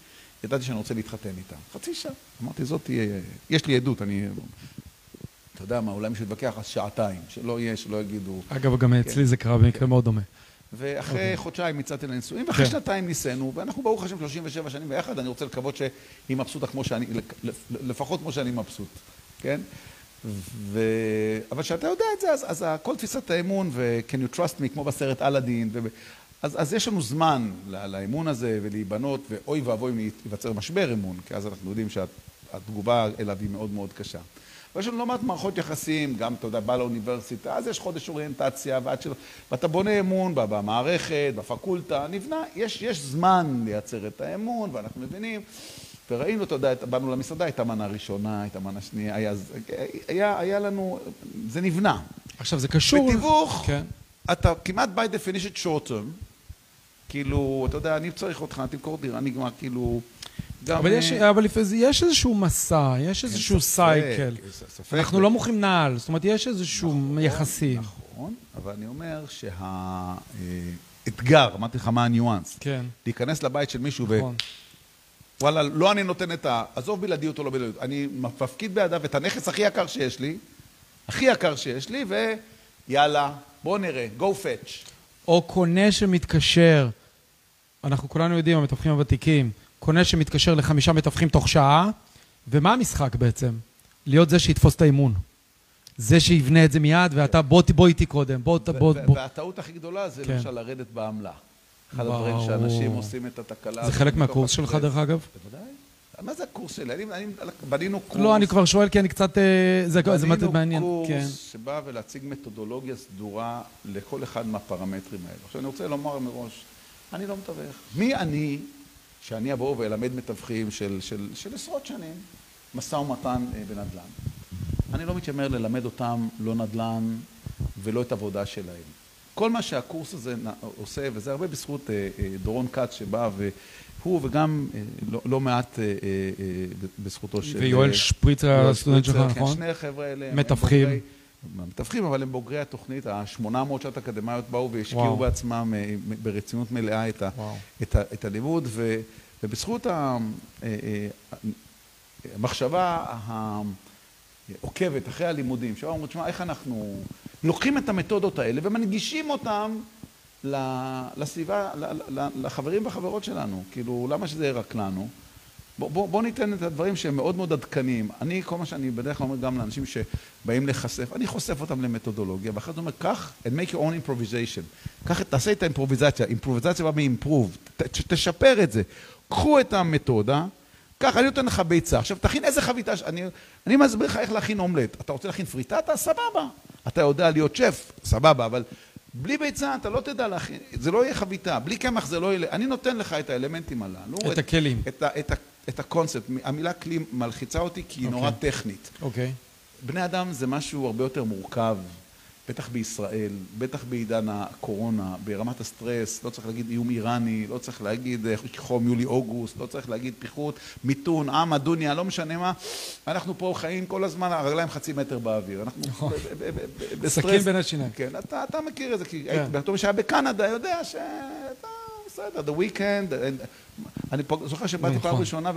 S2: ידעתי שאני רוצה להתחתן איתה. חצי שעה. אמרתי, זאת תהיה, יש לי עדות, אני אתה יודע מה, אולי מישהו יתווכח אז שעתיים, שלא יהיה, שלא יגידו...
S1: אגב, גם אצלי זה קרה במקרה מאוד דומה.
S2: ואחרי
S1: אוקיי.
S2: חודשיים יצאתי לנישואים, ואחרי
S1: כן.
S2: שנתיים נישאנו, ואנחנו ברוך השם 37 שנים ביחד, אני רוצה לקוות שהיא מבסוטה כמו שאני, לפחות כמו שאני מבסוט, כן? ו... אבל כשאתה יודע את זה, אז, אז כל תפיסת האמון, ו-can you trust me, כמו בסרט אלאדין. אז, אז יש לנו זמן לאמון הזה ולהיבנות, ואוי ואבוי אם ייווצר משבר אמון, כי אז אנחנו יודעים שהתגובה אליו היא מאוד מאוד קשה. ויש לנו לא מעט מערכות יחסים, גם, אתה יודע, בא לאוניברסיטה, אז יש חודש אוריינטציה, ועד של... ואתה בונה אמון במערכת, בפקולטה, נבנה, יש, יש זמן לייצר את האמון, ואנחנו מבינים, וראינו, אתה יודע, באנו למסעדה, הייתה מנה ראשונה, הייתה מנה שנייה, היה, היה, היה לנו, זה נבנה.
S1: עכשיו, זה קשור...
S2: בתיווך,
S1: כן.
S2: אתה כמעט by definition short term, כאילו, אתה יודע, אני צריך אותך, תמכור דירה, נגמר, כאילו... גם,
S1: אבל יש,
S2: אה,
S1: אבל יש איזשהו מסע, יש איזשהו
S2: ספק,
S1: סייקל.
S2: ספק.
S1: אנחנו לא מוכרים נעל, זאת אומרת, יש איזשהו
S2: נכון,
S1: יחסים.
S2: נכון, אבל אני אומר שהאתגר, אמרתי לך מה הניואנס,
S1: כן,
S2: להיכנס לבית של מישהו
S1: נכון.
S2: ווואלה, לא אני נותן את ה... עזוב בלעדיות או לא בלעדיות, אני מפקיד בידיו את הנכס הכי יקר שיש לי, הכי יקר שיש לי, ויאללה, בוא נראה, go fetch.
S1: או קונה שמתקשר, אנחנו כולנו יודעים, המתווכים הוותיקים, קונה שמתקשר לחמישה מתווכים תוך שעה, ומה המשחק בעצם? להיות זה שיתפוס את האימון. זה שיבנה את זה מיד, ואתה בוא, בוא איתי קודם, בוא,
S2: ו-
S1: בוא,
S2: ו-
S1: בוא.
S2: והטעות הכי גדולה זה
S1: כן.
S2: למשל לרדת בעמלה. אחד. הדברים שאנשים עושים את התקלה...
S1: זה חלק מהקורס שלך. דרך אגב?
S2: בוודאי. מה זה הקורס שלי? אני, אני, בנינו קורס.
S1: לא, אני כבר שואל כי אני קצת... אה, זה זה
S2: בנינו
S1: מעניין. כן.
S2: קורס שבא ולהציג מתודולוגיה סדורה לכל אחד מהפרמטרים האלה. עכשיו, אני רוצה לומר מראש, אני לא מתווך. מי אני שאני אבוא ואלמד מתווכים של, של, של עשרות שנים משא ומתן אה, בנדל"ן? אני לא מתיימר ללמד אותם לא נדל"ן ולא את העבודה שלהם. כל מה שהקורס הזה עושה, וזה הרבה בזכות אה, אה, דורון כץ שבא, והוא וגם אה, לא, לא מעט אה, אה, אה, בזכותו של...
S1: ויואל שפריצר, הסטודנט שלך,
S2: שפריצר, כן,
S1: נכון?
S2: שני החבר'ה האלה הם
S1: מתווכים.
S2: בוגרי- הם מתווכים, אבל הם בוגרי התוכנית, ה-800 שעות אקדמיות באו והשקיעו
S1: וואו.
S2: בעצמם אה, ברצינות מלאה את, ה. את, ה, את הלימוד, ו, ובזכות אה, אה, המחשבה העוקבת אחרי הלימודים, שבאו ואומרים, תשמע, איך אנחנו לוקחים את המתודות האלה ומנגישים אותם ל- לסביבה, לחברים והחברות שלנו. כאילו, למה שזה יהיה רק לנו? בוא, בוא, בוא ניתן את הדברים שהם מאוד מאוד עדכניים. אני, כל מה שאני בדרך כלל אומר גם לאנשים שבאים להיחשף, אני חושף אותם למתודולוגיה, ואחרי זה אומר, קח and make your own improvisation. קח, תעשה את האימפרוביזציה. אימפרוביזציה באה מ-improve. תשפר את זה. קחו את המתודה, קח, אני נותן לך ביצה. עכשיו, תכין איזה חביתה, ש- אני, אני מסביר לך איך להכין אומלט. אתה רוצה להכין פריטטה? סבבה. אתה יודע להיות שף? סבבה, אבל בלי ביצה אתה לא תדע להכין, זה לא יהיה חביתה. בלי קמח זה לא יהיה... אני נותן לך את האלמנטים הללו.
S1: את הכלים.
S2: את, הקונספט. המילה כלי מלחיצה אותי כי היא נורא טכנית.
S1: אוקיי.
S2: בני אדם זה משהו הרבה יותר מורכב, בטח בישראל, בטח בעידן הקורונה, ברמת הסטרס, לא צריך להגיד איום איראני, לא צריך להגיד אה, חום יולי-אוגוסט, לא צריך להגיד פיחות, מיתון, עמה, דוניה, לא משנה מה. אנחנו פה חיים כל הזמן, הרגליים חצי מטר באוויר. אנחנו
S1: נכון.
S2: ב- ב- ב- ב-
S1: סכין
S2: בסטרס.
S1: בין השיניים.
S2: כן, אתה, מכיר את זה, כי
S1: כן.
S2: מי שהיה בקנדה, יודע שאתה בסדר, the weekend, and- אני פה, זוכר שבאתי
S1: נכון.
S2: פעם ראשונה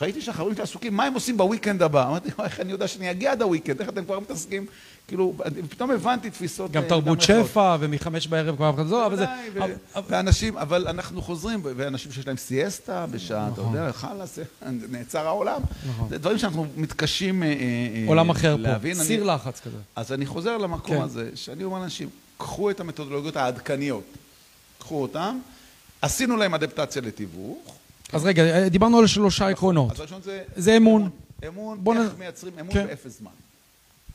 S2: וראיתי שהחברים שלי עסוקים, מה הם עושים ב weekend הבא? אמרתי, "וואי, איך אני יודע שאני אגיע עד ה weekend, איך אתם כבר מתעסקים? כאילו, אני- פתאום הבנתי תפיסות...
S1: גם
S2: אה,
S1: תרבות. שפע, ומחמש בערב כבר אף אחד לא, אבל זה...
S2: ואנשים, אבל אנחנו חוזרים, ואנשים שיש להם סיאסטה בשעה, אתה
S1: נכון.
S2: יודע, חלאס, נעצר העולם.
S1: נכון.
S2: זה דברים שאנחנו מתקשים אה, אה,
S1: עולם אחר
S2: להבין.
S1: פה, סיר לחץ כזה.
S2: אז אני חוזר למקום
S1: כן.
S2: הזה, שאני אומר לאנשים, קחו את המתודולוגיות העדכניות, קחו אותן, עשינו להם אדפטציה לתיווך.
S1: אז רגע, דיברנו על שלושה עקרונות.
S2: אז הראשון זה...
S1: זה אמון.
S2: אמון, איך מייצרים אמון
S1: כן.
S2: באפס זמן.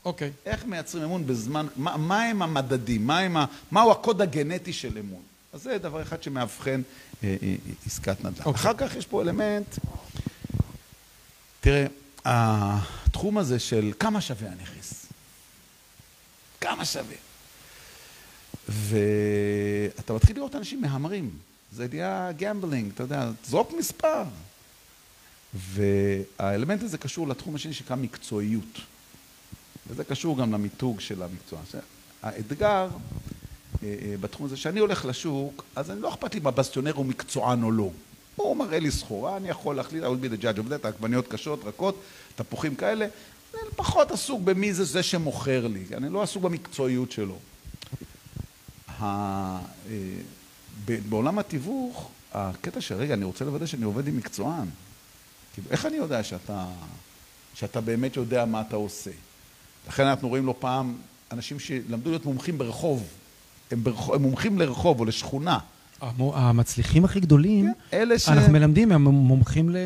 S1: אוקיי.
S2: איך מייצרים אמון בזמן, מה, מה הם המדדים, מה הם ה, מהו הקוד הגנטי של אמון. אז זה דבר אחד שמאבחן אה, אה, עסקת נדל"ן.
S1: אוקיי.
S2: אחר כך יש פה אלמנט, תראה, התחום הזה של כמה שווה הנכס, כמה שווה. ואתה מתחיל לראות אנשים מהמרים, זה נהיה gambling, אתה יודע, זרוק מספר. והאלמנט הזה קשור לתחום השני שנקרא מקצועיות. וזה קשור גם למיתוג של המקצוע. האתגר אה, אה, בתחום הזה, שאני הולך לשוק, אז אני לא אכפת לי אם הבסטיונר הוא מקצוען או לא. הוא מראה לי סחורה, אני יכול להחליט, I will be the judge of that, עגבניות קשות, רכות, תפוחים כאלה. אני פחות עסוק במי זה זה שמוכר לי, אני לא עסוק במקצועיות שלו. בעולם התיווך, הקטע של רגע, אני רוצה לוודא שאני עובד עם מקצוען. כאילו, איך אני יודע שאתה, שאתה באמת יודע מה אתה עושה? לכן אנחנו רואים לא פעם אנשים שלמדו להיות מומחים ברחוב. הם, ברחוב, הם מומחים לרחוב או לשכונה.
S1: המצליחים הכי גדולים, כן, אלה ש... אנחנו מלמדים, הם מומחים ל...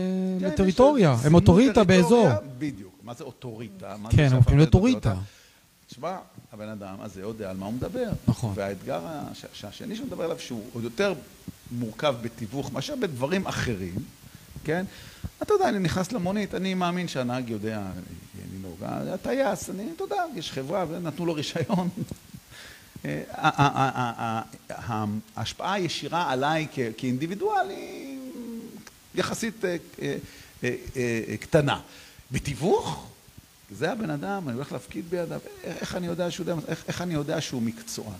S1: כן, לטריטוריה, הם אוטוריטה באזור.
S2: בדיוק. מה זה אוטוריטה?
S1: כן, הם הופכים לאוטוריטה.
S2: תשמע, הבן אדם הזה יודע על מה הוא מדבר.
S1: נכון.
S2: והאתגר השני שהוא מדבר עליו, שהוא עוד יותר מורכב בתיווך מאשר בדברים אחרים, כן? אתה יודע, אני נכנס למונית, אני מאמין שהנהג יודע לנהוג. הטייס, אני, אתה יודע, יש חברה, נתנו לו רישיון. ההשפעה הישירה עליי כאינדיבידואל היא יחסית אה, אה, אה, קטנה. בתיווך, זה הבן אדם, אני הולך להפקיד בידיו, איך אני יודע שהוא, איך, איך אני יודע שהוא מקצוען?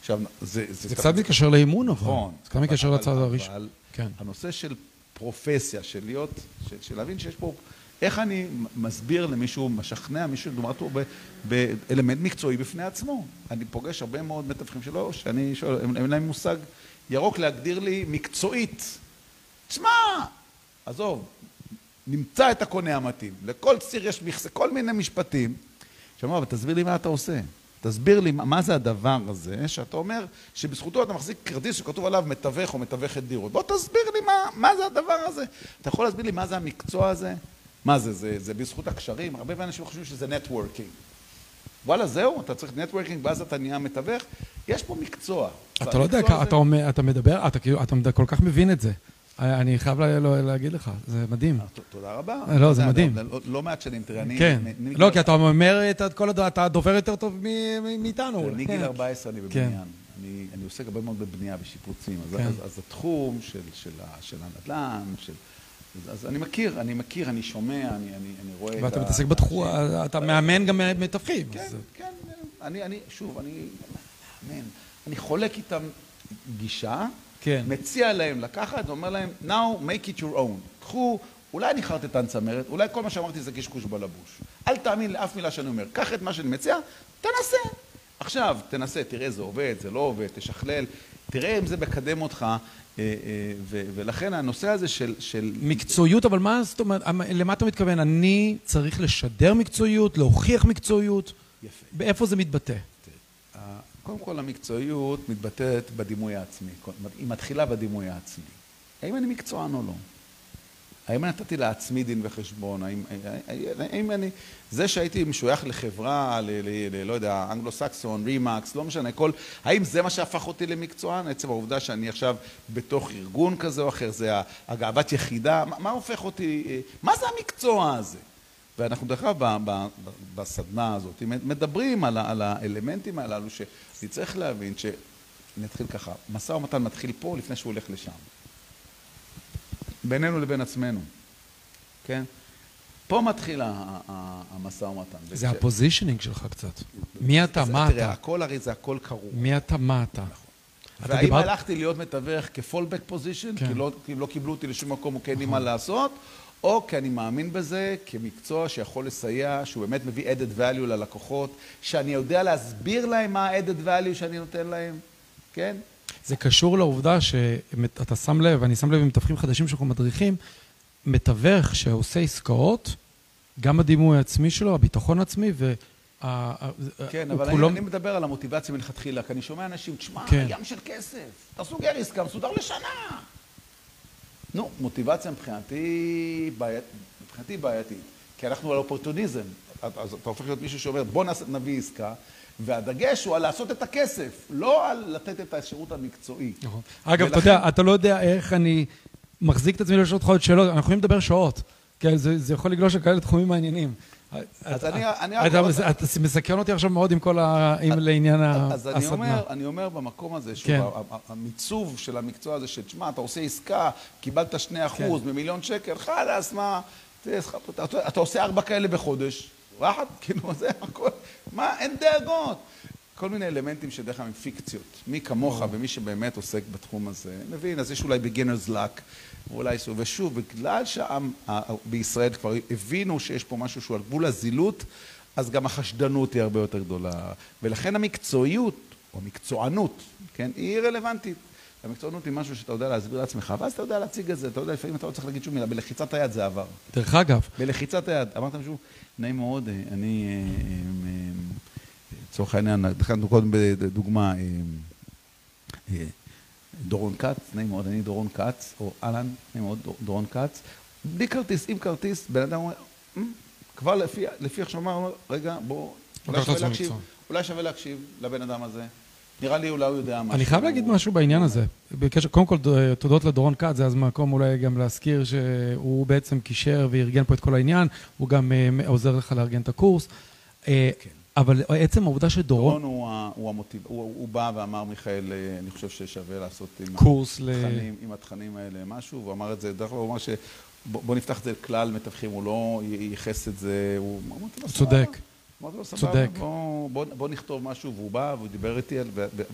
S1: עכשיו, זה... זה, זה קצת מתקשר לאימון, אבל. נכון. זה קצת מתקשר לצד הראשון. אבל
S2: כן. הנושא של פרופסיה, של להיות, של, של להבין שיש פה... איך אני מסביר למישהו, משכנע מישהו, לעומת הוא באלמנט מקצועי בפני עצמו. אני פוגש הרבה מאוד מתווכים שלו, שאני שואל, אין להם מושג ירוק להגדיר לי מקצועית. תשמע, עזוב, נמצא את הקונה המתאים. לכל ציר יש מכסה, כל מיני משפטים. שאומר, אבל תסביר לי מה אתה עושה. תסביר לי מה זה הדבר הזה, שאתה אומר שבזכותו אתה מחזיק כרטיס שכתוב עליו מתווך או מתווכת דירות. בוא תסביר לי מה, מה זה הדבר הזה. אתה יכול להסביר לי מה זה המקצוע הזה? מה זה, זה, זה בזכות הקשרים? הרבה אנשים חושבים שזה networking. וואלה, זהו, אתה צריך networking ואז אתה נהיה מתווך? יש פה מקצוע.
S1: אתה לא יודע, אתה, אתה מדבר, אתה כאילו, אתה כל כך מבין את זה. אני חייב להגיד לך, זה מדהים.
S2: אה, תודה רבה.
S1: לא, זה מדהים.
S2: לא, לא מעט שנים, תראה, אני...
S1: כן. לא, כי אתה אומר את כל הדבר, אתה דובר יותר טוב מאיתנו.
S2: מגיל 14 אני כן. בבניין. אני עוסק הרבה מאוד בבנייה ושיפוצים. כן. אז התחום של הנדל"ן, אז אני מכיר, אני מכיר, אני שומע, אני רואה את ה...
S1: ואתה מתעסק בתחום, אתה מאמן גם מתווכים.
S2: כן, כן. אני, שוב, אני מאמן. אני חולק איתם גישה. כן. מציע להם לקחת ואומר להם, now make it your own. קחו, אולי אני חרטטן צמרת, אולי כל מה שאמרתי זה קשקוש בלבוש. אל תאמין לאף מילה שאני אומר. קח את מה שאני מציע, תנסה. עכשיו, תנסה, תראה, זה עובד, זה לא עובד, תשכלל, תראה אם זה מקדם אותך, אה, אה, ולכן הנושא הזה של... של...
S1: מקצועיות, אבל מה זאת אומרת, למה אתה מתכוון? אני צריך לשדר מקצועיות, להוכיח מקצועיות? יפה. באיפה זה מתבטא?
S2: קודם כל המקצועיות מתבטאת בדימוי העצמי, היא מתחילה בדימוי העצמי. האם אני מקצוען או לא? האם נתתי לעצמי דין וחשבון? האם, האם אני... זה שהייתי משוייך לחברה, ל, ל, ל, לא יודע, אנגלו-סקסון, רימקס, לא משנה, כל... האם זה מה שהפך אותי למקצוען? עצם העובדה שאני עכשיו בתוך ארגון כזה או אחר, זה הגאוות יחידה, מה, מה הופך אותי... מה זה המקצוע הזה? ואנחנו דרך אגב בסדנה הזאת מדברים על, על האלמנטים הללו שאני צריך להבין שנתחיל ככה, משא ומתן מתחיל פה לפני שהוא הולך לשם. בינינו לבין עצמנו, כן? פה מתחיל המשא ומתן.
S1: זה ה positioning שלך קצת. מי אתה? מה אתה?
S2: תראה, הכל הרי זה הכל קרוב.
S1: מי אתה? מה אתה? נכון.
S2: והאם הלכתי להיות מתווך כ fallback position, כי לא, לא קיבלו אותי לשום מקום או כן לי מה נכון. לעשות, או כי אני מאמין בזה כמקצוע שיכול לסייע, שהוא באמת מביא added value ללקוחות, שאני יודע להסביר להם מה ה-added value שאני נותן להם, כן?
S1: זה קשור לעובדה שאתה שם לב, אני שם לב עם מתווכים חדשים שאנחנו מדריכים, מתווך שעושה עסקאות, גם הדימוי העצמי שלו, הביטחון העצמי, ו...
S2: כן, אבל כולו... אני, אני מדבר על המוטיבציה מלכתחילה, כי אני שומע אנשים, תשמע, כן. ים של כסף, אתה סוגר עסקה, מסודר לשנה. נו, מוטיבציה מבחינתי בעייתית, מבחינתי בעייתית, כי אנחנו על אופורטוניזם. אז אתה הופך להיות מישהו שאומר, בוא נביא עסקה, והדגש הוא על לעשות את הכסף, לא על לתת את השירות המקצועי.
S1: נכון. אגב, אתה יודע, אתה לא יודע איך אני מחזיק את עצמי לשאול אותך עוד שאלות, אנחנו יכולים לדבר שעות. כן, זה יכול לגלוש לכאלה תחומים מעניינים.
S2: אז אני,
S1: אני אתה, מסכן אותי עכשיו מאוד עם כל ה... עם לעניין הסדנה.
S2: אז אני אומר, אני אומר במקום הזה, כן. המיצוב של המקצוע הזה, שתשמע, אתה עושה עסקה, קיבלת 2% כן. ממיליון שקל, חלאס, מה, אתה, אתה עושה ארבע כאלה בחודש, וואחד, כאילו, זה הכל, מה, אין דאגות. כל מיני אלמנטים שדרך כלל הם פיקציות. מי כמוך ומי שבאמת עוסק בתחום הזה, מבין, אז יש אולי beginner's luck, ואולי שוב, ושוב, בגלל שהעם בישראל כבר הבינו שיש פה משהו שהוא על גבול הזילות, אז גם החשדנות היא הרבה יותר גדולה. ולכן המקצועיות, או המקצוענות, כן, היא רלוונטית. המקצוענות היא משהו שאתה יודע להסביר לעצמך, ואז אתה יודע להציג את זה, אתה יודע, לפעמים אתה לא צריך להגיד שום מילה, בלחיצת היד זה עבר.
S1: דרך אגב.
S2: בלחיצת היד, אמרת משהו, נעים מאוד, אני, לצורך העניין, נתנו קודם בדוגמה, דורון כץ, נעים מאוד, אני דורון כץ, או אהלן, נעים מאוד, דורון כץ, בלי כרטיס, עם כרטיס, בן אדם אומר, כבר לפי, לפי איך שאמר, רגע, בוא, אולי שווה להקשיב, אולי שווה להקשיב לבן אדם הזה. נראה לי אולי הוא יודע משהו.
S1: אני חייב להגיד משהו בעניין הזה. בקשר, קודם כל, תודות לדורון כץ, זה אז מקום אולי גם להזכיר שהוא בעצם קישר וארגן פה את כל העניין, הוא גם עוזר לך לארגן את הקורס. כן. אבל עצם העובדה שדורון...
S2: דורון הוא, הוא המוטיב, הוא, הוא בא ואמר, מיכאל, אני חושב ששווה לעשות עם
S1: קורס
S2: התכנים, ל... עם התכנים האלה משהו, והוא אמר את זה, דרך אגב, הוא אמר שבוא נפתח את זה לכלל מתווכים, הוא לא ייחס את זה, הוא...
S1: צודק.
S2: אמרתי לו, סבבה, בוא, בוא, בוא נכתוב משהו, והוא בא, והוא דיבר איתי,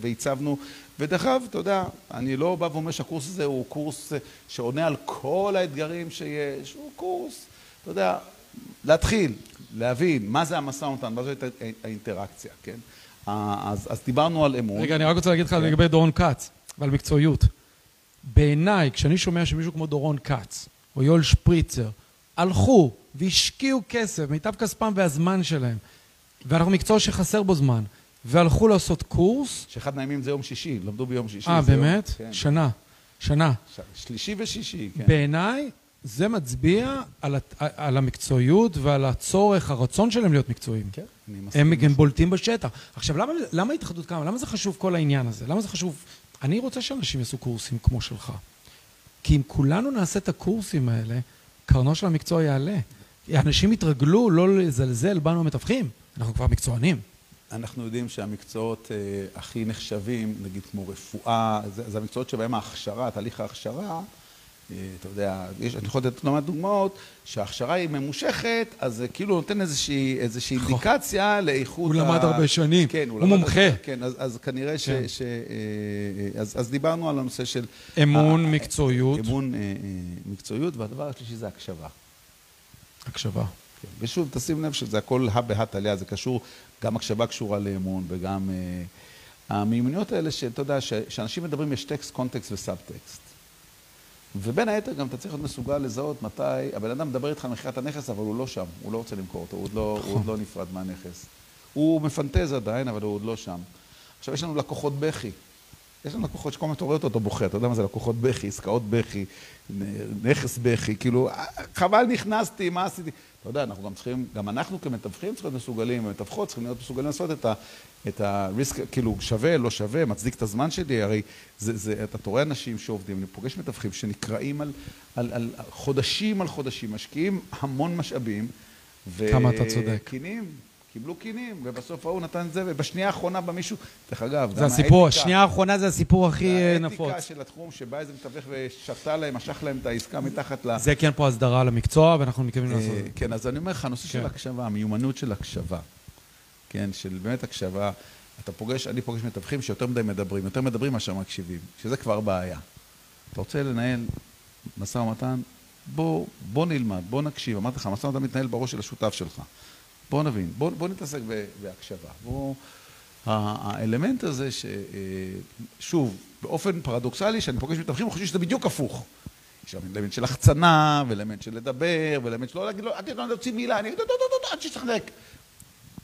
S2: והצבנו, ודרך אגב, אתה יודע, אני לא בא ואומר שהקורס הזה הוא קורס שעונה על כל האתגרים שיש, הוא קורס, אתה יודע, להתחיל, להבין מה זה המשא ומתן, מה זאת האינטראקציה, כן? אז, אז דיברנו על אמון.
S1: רגע, אני רק רוצה להגיד לך כן. לגבי דורון כץ ועל מקצועיות. בעיניי, כשאני שומע שמישהו כמו דורון כץ, או יואל שפריצר, הלכו והשקיעו כסף, מיטב כספם והזמן שלהם, ואנחנו מקצוע שחסר בו זמן, והלכו לעשות קורס...
S2: שאחד מהימים זה יום שישי, למדו ביום שישי.
S1: אה, באמת? יום, כן. שנה. שנה.
S2: ש... שלישי ושישי, כן.
S1: בעיניי, זה מצביע על, על המקצועיות ועל הצורך, הרצון שלהם להיות מקצועיים.
S2: כן,
S1: אני מסכים. הם, הם בולטים בשטח. עכשיו, למה, למה התאחדות קמה? למה זה חשוב כל העניין הזה? למה זה חשוב? אני רוצה שאנשים יעשו קורסים כמו שלך. כי אם כולנו נעשה את הקורסים האלה, קרנו של המקצוע יעלה. אנשים התרגלו לא לזלזל בנו המתווכים, אנחנו כבר מקצוענים.
S2: אנחנו יודעים שהמקצועות אה, הכי נחשבים, נגיד כמו רפואה, זה, זה המקצועות שבהם ההכשרה, תהליך ההכשרה, אתה יודע, יש, אני יכול לתת מעט דוגמאות, שההכשרה היא ממושכת, אז זה כאילו נותן איזושהי, איזושהי נכון. אינדיקציה לאיכות...
S1: הוא למד הרבה שנים, כן, הוא, הוא מומחה. הרבה,
S2: כן, אז, אז כנראה ש... כן. ש אה, אז, אז דיברנו על הנושא של...
S1: אמון, ה, מקצועיות.
S2: אמון, מקצועיות, והדבר השלישי זה הקשבה.
S1: הקשבה.
S2: כן. ושוב, תשים לב שזה הכל הא בהא תליא, זה קשור, גם הקשבה קשורה לאמון וגם... אה, המיומנויות האלה שאתה יודע, שאנשים מדברים יש טקסט, קונטקסט וסאב-טקסט. ובין היתר גם אתה צריך להיות מסוגל לזהות מתי הבן אדם מדבר איתך על מכירת הנכס, אבל הוא לא שם, הוא לא רוצה למכור אותו, הוא עוד לא, הוא עוד לא נפרד מהנכס. הוא מפנטז עדיין, אבל הוא עוד לא שם. עכשיו, יש לנו לקוחות בכי. יש לנו לקוחות שכל מה שאתה רואה אותו, אתה בוכה, אתה יודע מה זה לקוחות בכי, עסקאות בכי, נכס בכי, כאילו, חבל נכנסתי, מה עשיתי? אתה יודע, אנחנו גם צריכים, גם אנחנו כמתווכים צריכים להיות מסוגלים, ומתווכות צריכים להיות מסוגלים לעשות את ה... את הריסק, כאילו, שווה, לא שווה, מצדיק את הזמן שלי, הרי זה, זה, אתה רואה אנשים שעובדים, אני פוגש מתווכים שנקראים על, על, על חודשים על חודשים, משקיעים המון משאבים.
S1: כמה אתה צודק.
S2: וקינים, קיבלו קינים, ובסוף ההוא נתן את זה, ובשנייה האחרונה בא מישהו, דרך אגב,
S1: זה הסיפור, השנייה האחרונה זה הסיפור הכי אה, נפוץ.
S2: האתיקה של התחום, שבא איזה מתווך ושתה להם, משך להם את העסקה מתחת ל...
S1: זה כן פה הסדרה למקצוע, ואנחנו מתכוונים לעשות את זה.
S2: כן, אז אני אומר לך, הנושא של כן. הקשבה, המיומנות של הקשבה, כן, של באמת הקשבה, אתה פוגש, אני פוגש מתווכים שיותר מדי מדברים, יותר מדברים מאשר מקשיבים, שזה כבר בעיה. אתה רוצה לנהל משא ומתן, בוא, בוא נלמד, בוא נקשיב. אמרתי לך, המשא ומתן מתנהל בראש של השותף שלך. בוא נבין, בוא, בוא נתעסק בהקשבה. בוא... האלמנט הזה ששוב, באופן פרדוקסלי, כשאני פוגש מתווכים, אני חושב שזה בדיוק הפוך. יש שם אלמנט של החצנה, ואלמנט של לדבר, ואלמנט של לא להגיד אל תדעו להוציא מילה, אני אגיד, אל תשחק.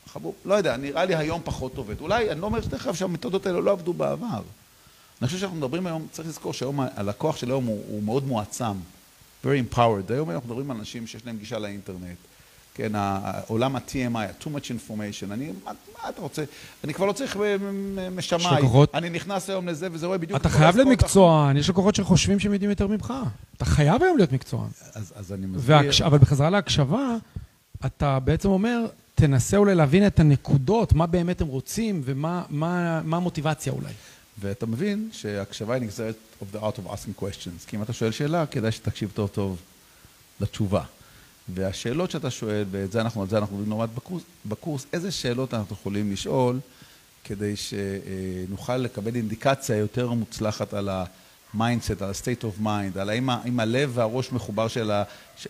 S2: חבוב, לא יודע, נראה לי היום פחות עובד. אולי, אני לא אומר אגב שהמתודות האלה לא עבדו בעבר. אני חושב שאנחנו מדברים היום, צריך לזכור שהיום הלקוח של היום הוא, הוא מאוד מועצם, very empowered. היום אנחנו מדברים על אנשים שיש להם גישה לאינטרנט. כן, העולם ה-TMI, ה-too much information, אני, מה, מה אתה רוצה? אני כבר לא צריך משמאי, לקוחות... אני נכנס היום לזה וזה רואה בדיוק...
S1: אתה חייב להיות מקצוען, יש לקוחות שחושבים שהם יודעים יותר ממך. אתה חייב היום להיות מקצוען.
S2: אז, אז אני מסביר...
S1: והקש... אבל בחזרה להקשבה, אתה בעצם אומר, תנסה אולי להבין את הנקודות, מה באמת הם רוצים ומה מה, מה המוטיבציה אולי.
S2: ואתה מבין שהקשבה היא נגזרת of the art of asking questions, כי אם אתה שואל שאלה, כדאי שתקשיב טוב טוב לתשובה. והשאלות שאתה שואל, ואת זה אנחנו, על זה אנחנו נלמד בקורס, בקורס, איזה שאלות אנחנו יכולים לשאול כדי שנוכל לקבל אינדיקציה יותר מוצלחת על mindset, על ה-state of mind, על האם, האם הלב והראש מחובר של ה...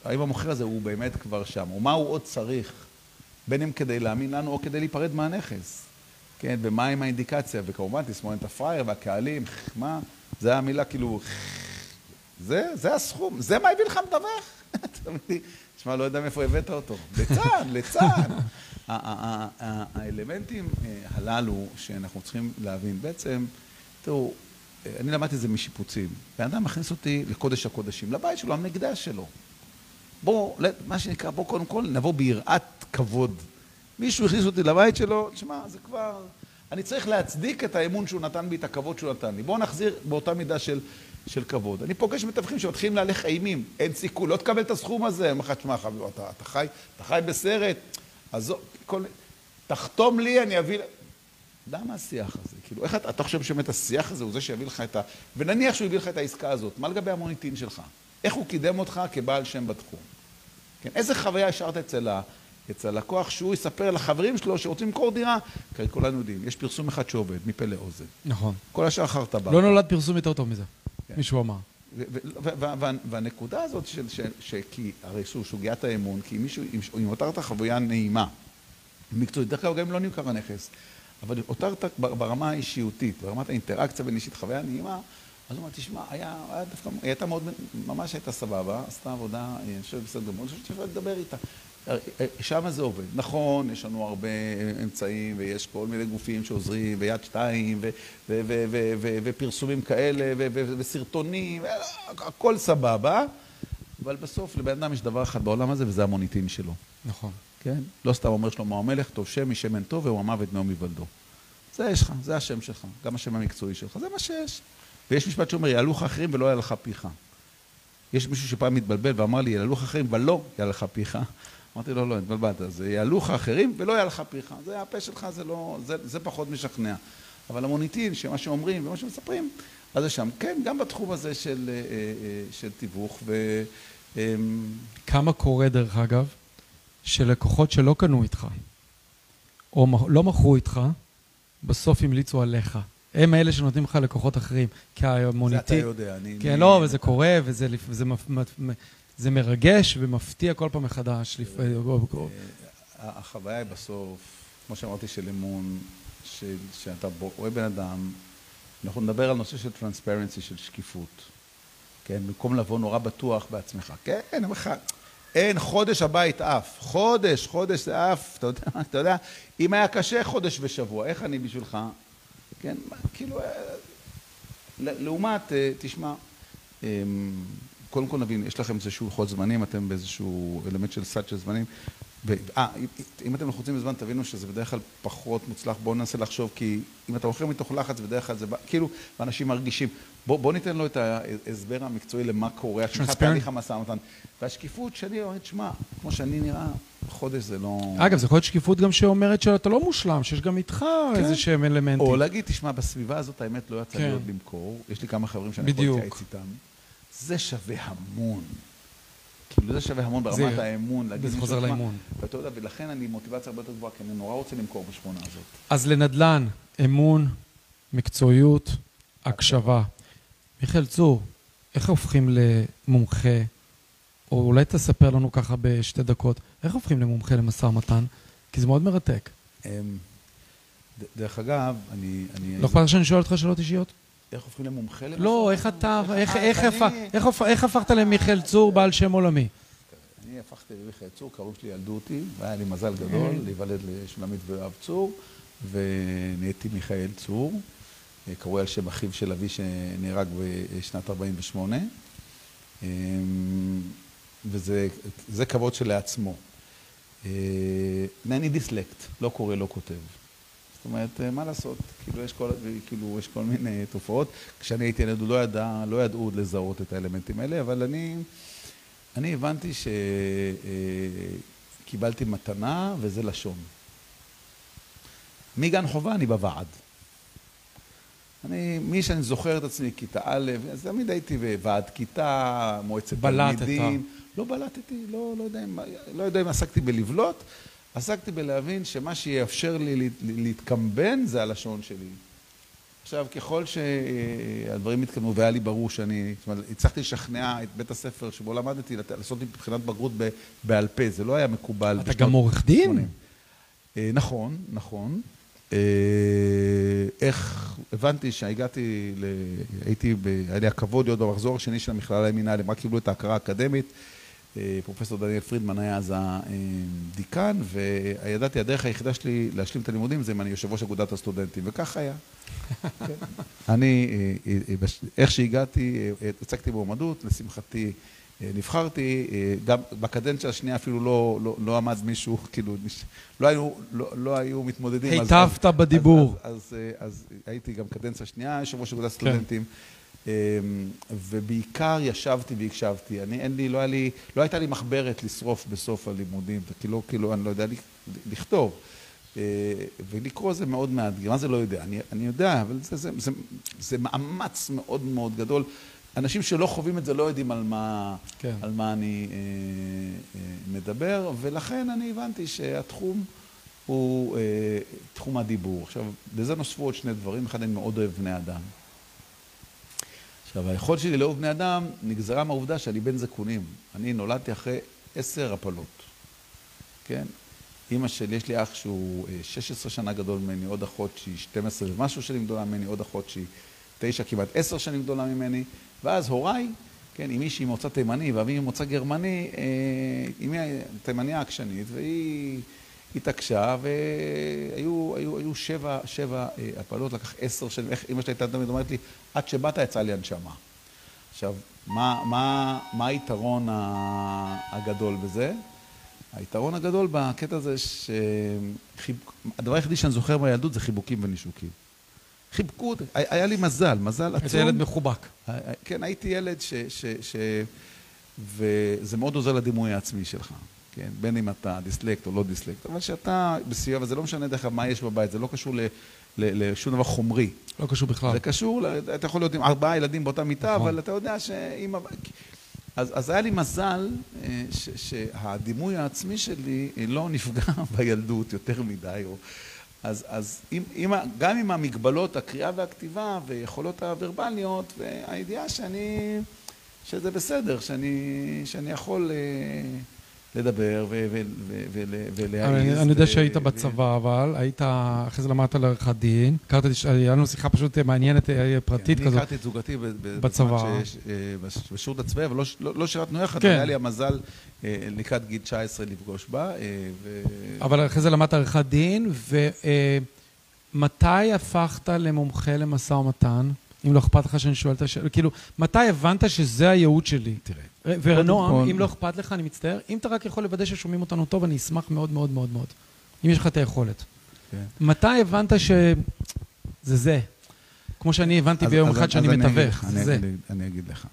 S2: האם המוכר הזה הוא באמת כבר שם, או מה הוא עוד צריך, בין אם כדי להאמין לנו או כדי להיפרד מהנכס. כן, ומה עם האינדיקציה, וכמובן תסמונת הפראייר והקהלים, מה, זה המילה כאילו, זה, זה הסכום, זה מה הביא לך מתווך? תשמע, לא יודע מאיפה הבאת אותו. ליצן, ליצן. האלמנטים אה, הללו שאנחנו צריכים להבין, בעצם, תראו, אני למדתי את זה משיפוצים. בן אדם מכניס אותי לקודש הקודשים, לבית שלו, המקדש שלו. בואו, מה שנקרא, בואו קודם כל נבוא ביראת כבוד. מישהו הכניס אותי לבית שלו, תשמע, זה כבר... אני צריך להצדיק את האמון שהוא נתן בי, את הכבוד שהוא נתן לי. בואו נחזיר באותה מידה של, של כבוד. אני פוגש מתווכים שמתחילים להלך אימים, אין סיכוי, לא תקבל את הסכום הזה. אומר לך, תשמע, חביב, אתה, אתה, חי, אתה חי בסרט, אז כל... תחתום לי, אני אביא... למה השיח הזה? כאילו, איך אתה, אתה חושב שבאמת השיח הזה הוא זה שיביא לך את ה... ונניח שהוא יביא לך את העסקה הזאת, מה לגבי המוניטין שלך? איך הוא קידם אותך כבעל שם בתחום? כן, איזה חוויה השארת אצל, ה... אצל הלקוח שהוא יספר לחברים שלו שרוצים למכור דירה? כי כולנו יודעים, יש פרסום אחד שעובד, מפה לאוזן.
S1: נכון.
S2: כל השאר אחר טבק.
S1: לא נולד פרסום יותר טוב מזה. מישהו אמר.
S2: והנקודה הזאת של, כי הרי שוב, סוגיית האמון, כי מישהו, אם הותרת חוויה נעימה, מקצועית, דרך אגב גם אם לא נמכר הנכס, אבל הותרת ברמה האישיותית, ברמת האינטראקציה בין אישית, חוויה נעימה, אז הוא אומר, תשמע, היה, היה דווקא, היא הייתה מאוד, ממש הייתה סבבה, עשתה עבודה, אני חושב בסדר גמור, אני חושב שאפשר לדבר איתה. שם זה עובד. נכון, יש לנו הרבה אמצעים, ויש כל מיני גופים שעוזרים, ויד שתיים, ופרסומים כאלה, וסרטונים, הכל סבבה, אבל בסוף לבן אדם יש דבר אחד בעולם הזה, וזה המוניטין שלו.
S1: נכון.
S2: כן? לא סתם אומר שלמה המלך, טוב שם משמן טוב, והוא המוות מאום היוולדו. זה יש לך, זה השם שלך, גם השם המקצועי שלך, זה מה שיש. ויש משפט שאומר, יעלו לך אחרים ולא יעלה לך פיך. יש מישהו שפעם מתבלבל ואמר לי, יעלו לך אחרים ולא יעלה לך פיך. אמרתי לו, לא, התבלבלת, זה יעלו לך אחרים ולא יעלה לך פיך. זה הפה שלך, זה לא, זה, זה פחות משכנע. אבל המוניטין, שמה שאומרים ומה שמספרים, אז זה שם. כן, גם בתחום הזה של, אה, אה, של תיווך ו...
S1: אמ, כמה קורה, דרך אגב, שלקוחות שלא קנו איתך, או לא מכרו איתך, בסוף המליצו עליך. הם אלה שנותנים לך לקוחות אחרים. כי המוניטין...
S2: זה אתה יודע, אני...
S1: כן, לא, אבל זה קורה, וזה וזה, זה מרגש ומפתיע כל פעם מחדש. אה,
S2: החוויה היא בסוף, כמו שאמרתי, של אמון, שאתה רואה בן אדם, אנחנו נדבר על נושא של טרנספרנסי, של שקיפות. כן, במקום לבוא נורא בטוח בעצמך. כן, אני אומר לך, אין, חודש הבית עף. חודש, חודש זה עף, אתה יודע, אתה יודע, אם היה קשה, חודש ושבוע, איך אני בשבילך? כן, כאילו, אה, לעומת, אה, תשמע, אמ, קודם כל נבין, יש לכם איזשהו לוחות זמנים, אתם באיזשהו אלמנט של סד של זמנים. אה, אם אתם לחוצים בזמן, תבינו שזה בדרך כלל פחות מוצלח. בואו ננסה לחשוב, כי אם אתה מוכר מתוך לחץ, בדרך כלל זה בא, כאילו, ואנשים מרגישים. בואו בוא ניתן לו את ההסבר המקצועי למה קורה, התחילת תהליך המשא ומתן. והשקיפות שלי אומרת, שמע, כמו שאני נראה, חודש זה לא...
S1: אגב, זה יכול להיות שקיפות גם שאומרת שאתה לא מושלם, שיש גם איתך כן. איזה שהם אלמנטים.
S2: או להגיד, תשמע, בסביבה הזאת האמת לא יצא כן. להיות למכור, יש לי כמה חברים שאני יכול להתייעץ איתם. זה שווה המון. כאילו זה שווה המון ברמת זה, האמון.
S1: זה חוזר לאמון.
S2: ואתה יודע, ולכן אני מוטיבציה הרבה יותר גבוהה, כי אני נורא רוצה למכור בשכונה הזאת.
S1: אז לנדל"ן, אמון, מקצועיות, הקשבה. מיכאל צור, איך הופכים למומחה, או אולי תספר לנו ככה בשתי דקות, איך הופכים למומחה למשא ומתן? כי זה מאוד מרתק. אמ,
S2: דרך אגב, אני...
S1: לא אכפת שאני שואל אותך שאלות אישיות?
S2: איך הופכים למומחה למשא?
S1: לא, איך אתה, איך הפכת למיכאל צור בעל שם עולמי?
S2: אני הפכתי למיכאל צור, קראו שלי ילדו אותי, והיה לי מזל גדול להיוולד לשולמית ויואב צור, ונהייתי מיכאל צור. קראו על שם אחיו של אבי שנהרג בשנת 48. וזה כבוד שלעצמו. אני דיסלקט, לא קורא, לא כותב. אומרת, מה לעשות? כאילו יש כל, כאילו, יש כל מיני תופעות. כשאני הייתי ילד, לא, ידע, לא ידעו עוד לזהות את האלמנטים האלה, אבל אני, אני הבנתי שקיבלתי מתנה וזה לשון. מגן חובה אני בוועד. אני, מי שאני זוכר את עצמי, כיתה א', אז תמיד הייתי בוועד כיתה, מועצת תלמידים. לא בלטתי, לא, לא, יודע אם, לא יודע אם עסקתי בלבלוט, עסקתי בלהבין שמה שיאפשר לי להתקמבן זה הלשון שלי. עכשיו, ככל שהדברים התקדמו והיה לי ברור שאני, זאת אומרת, הצלחתי לשכנע את בית הספר שבו למדתי לעשות לי בחינת בגרות בעל פה, זה לא היה מקובל.
S1: אתה גם עורך דין?
S2: אה, נכון, נכון. אה, איך הבנתי שהגעתי, הייתי, היה לי הכבוד להיות במחזור השני של המכללה למינהל, הם רק קיבלו את ההכרה האקדמית. אה, פרופסור דניאל פרידמן היה אז הדיקן, וידעתי, הדרך היחידה שלי להשלים את הלימודים זה אם אני יושב ראש אגודת הסטודנטים, וכך היה. אני, איך שהגעתי, הצגתי מועמדות, לשמחתי נבחרתי, גם בקדנציה השנייה אפילו לא, לא, לא עמד מישהו, כאילו, לא היו, לא, לא היו מתמודדים.
S1: היטבת בדיבור.
S2: אז, אז, אז, אז הייתי גם קדנציה שנייה, יושב ראש אגודת סטודנטים. כן. ובעיקר ישבתי והקשבתי. אני, אין לי, לא היה לי, לא הייתה לי מחברת לשרוף בסוף הלימודים, וכאילו, כאילו, אני לא יודע לכתוב. ולקרוא זה מאוד מאתגר. מה זה לא יודע? אני, אני יודע, אבל זה, זה, זה, זה מאמץ מאוד מאוד גדול. אנשים שלא חווים את זה לא יודעים על מה, כן. על מה אני אה, אה, מדבר, ולכן אני הבנתי שהתחום הוא אה, תחום הדיבור. עכשיו, לזה נוספו עוד שני דברים. אחד, אני מאוד אוהב בני אדם. עכשיו, היכולת שלי לאהוב בני אדם נגזרה מהעובדה שאני בן זקונים. אני נולדתי אחרי עשר הפלות, כן? אימא שלי, יש לי אח שהוא 16 שנה גדול ממני, עוד אחות שהיא 12 ומשהו שנים גדולה ממני, עוד אחות שהיא תשע, כמעט עשר שנים גדולה ממני, ואז הוריי, כן, עם מישהי ממוצא תימני ואבי ממוצא גרמני, אמי אה, תימניה עקשנית, והיא התעקשה, והיו היו, היו שבע, שבע אה, הפלות, לקח עשר שנים, איך אמא שלי הייתה תמיד אומרת לי, עד שבאת יצאה לי הנשמה. עכשיו, מה, מה, מה היתרון הגדול בזה? היתרון הגדול בקטע הזה, שהדבר היחידי שאני זוכר מהילדות זה חיבוקים ונישוקים. חיבקו אותי, היה לי מזל, מזל עצום.
S1: איזה ילד מחובק.
S2: כן, הייתי ילד ש... ש, ש וזה מאוד עוזר לדימוי העצמי שלך, כן? בין אם אתה דיסלקט או לא דיסלקט, אבל שאתה בסביבה, וזה לא משנה דרך אגב מה יש בבית, זה לא קשור ל... לשום דבר חומרי.
S1: לא קשור בכלל.
S2: זה קשור, אתה יכול להיות עם ארבעה ילדים באותה מיטה, נכון. אבל אתה יודע שאם... אז, אז היה לי מזל אה, ש, שהדימוי העצמי שלי לא נפגע בילדות יותר מדי, או... אז, אז עם, עם, גם עם המגבלות, הקריאה והכתיבה ויכולות הוורבליות, והידיעה שאני, שזה בסדר, שאני, שאני יכול אה, לדבר
S1: ולהעיז. אני יודע שהיית בצבא, אבל היית, אחרי זה למדת לעריכת דין. הכרתי, היה לנו שיחה פשוט מעניינת, אה, פרטית כזאת.
S2: אני הכרתי את זוגתי בצבא. אה, בשירות הצבאי, אבל לא, לא, לא שירתנו יחד, כן. היה לי המזל אה, לקראת גיל 19 לפגוש בה.
S1: אבל אחרי זה למדת עריכת דין, ומתי הפכת למומחה למשא ומתן? אם לא אכפת לך שאני שואל את השאלה, כאילו, מתי הבנת שזה הייעוד שלי? תראה. ונועם, אם לא אכפת לך, אני מצטער, אם אתה רק יכול לוודא ששומעים אותנו טוב, אני אשמח מאוד מאוד מאוד מאוד. אם יש לך את היכולת. כן. מתי הבנת שזה זה? כמו שאני הבנתי ביום אחד שאני מתווך, זה.
S2: אני אגיד לך.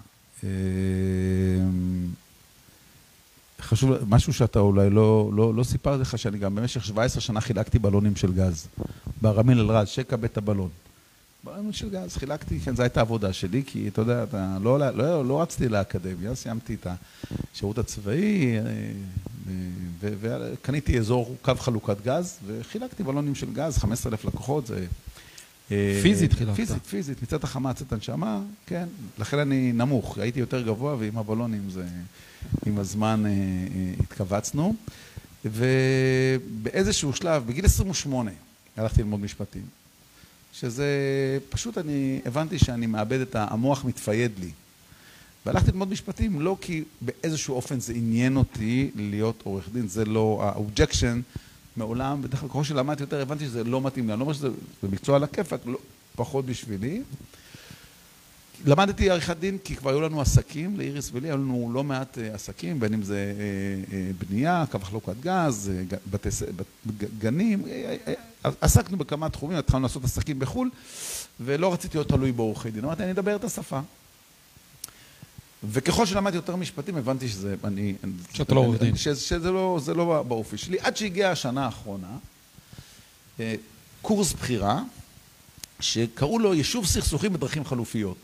S2: אמ, חשוב, משהו שאתה אולי לא, לא, לא סיפרתי לך, שאני גם במשך 17 שנה חילקתי בלונים של גז. ברמיל אל-רז, שקע בית הבלון. ברעיון של גז, חילקתי, כן, זו הייתה עבודה שלי, כי אתה יודע, אתה, לא, לא, לא, לא רצתי לאקדמיה, סיימתי את השירות הצבאי, אה, וקניתי אזור קו חלוקת גז, וחילקתי בלונים של גז, 15,000 לקוחות, זה...
S1: אה, פיזית חילקת.
S2: פיזית, פיזית, מצאת החמה, מצאת הנשמה, כן, לכן אני נמוך, הייתי יותר גבוה, ועם הבלונים זה, עם הזמן אה, התכווצנו, ובאיזשהו שלב, בגיל 28, הלכתי ללמוד משפטים. שזה פשוט אני הבנתי שאני מאבד את המוח מתפייד לי. והלכתי ללמוד משפטים לא כי באיזשהו אופן זה עניין אותי להיות עורך דין, זה לא ה-objection מעולם, בדרך כלל ככל שלמדתי יותר הבנתי שזה לא מתאים לי, אני לא אומר שזה מקצוע על הכיפאק, לא, פחות בשבילי. למדתי עריכת דין כי כבר היו לנו עסקים, לאיריס ולי, היו לנו לא מעט אה, עסקים, בין אם זה אה, אה, בנייה, קו חלוקת גז, בתי, גנים, עסקנו בכמה תחומים, התחלנו לעשות עסקים בחו"ל, ולא רציתי להיות תלוי בעורכי דין. אמרתי, אני אדבר את השפה. וככל שלמדתי יותר משפטים, הבנתי שזה, אני...
S1: שאתה לא עורך דין.
S2: שזה לא, לא באופי שלי. עד שהגיעה השנה האחרונה, קורס בחירה, שקראו לו יישוב סכסוכים בדרכים חלופיות.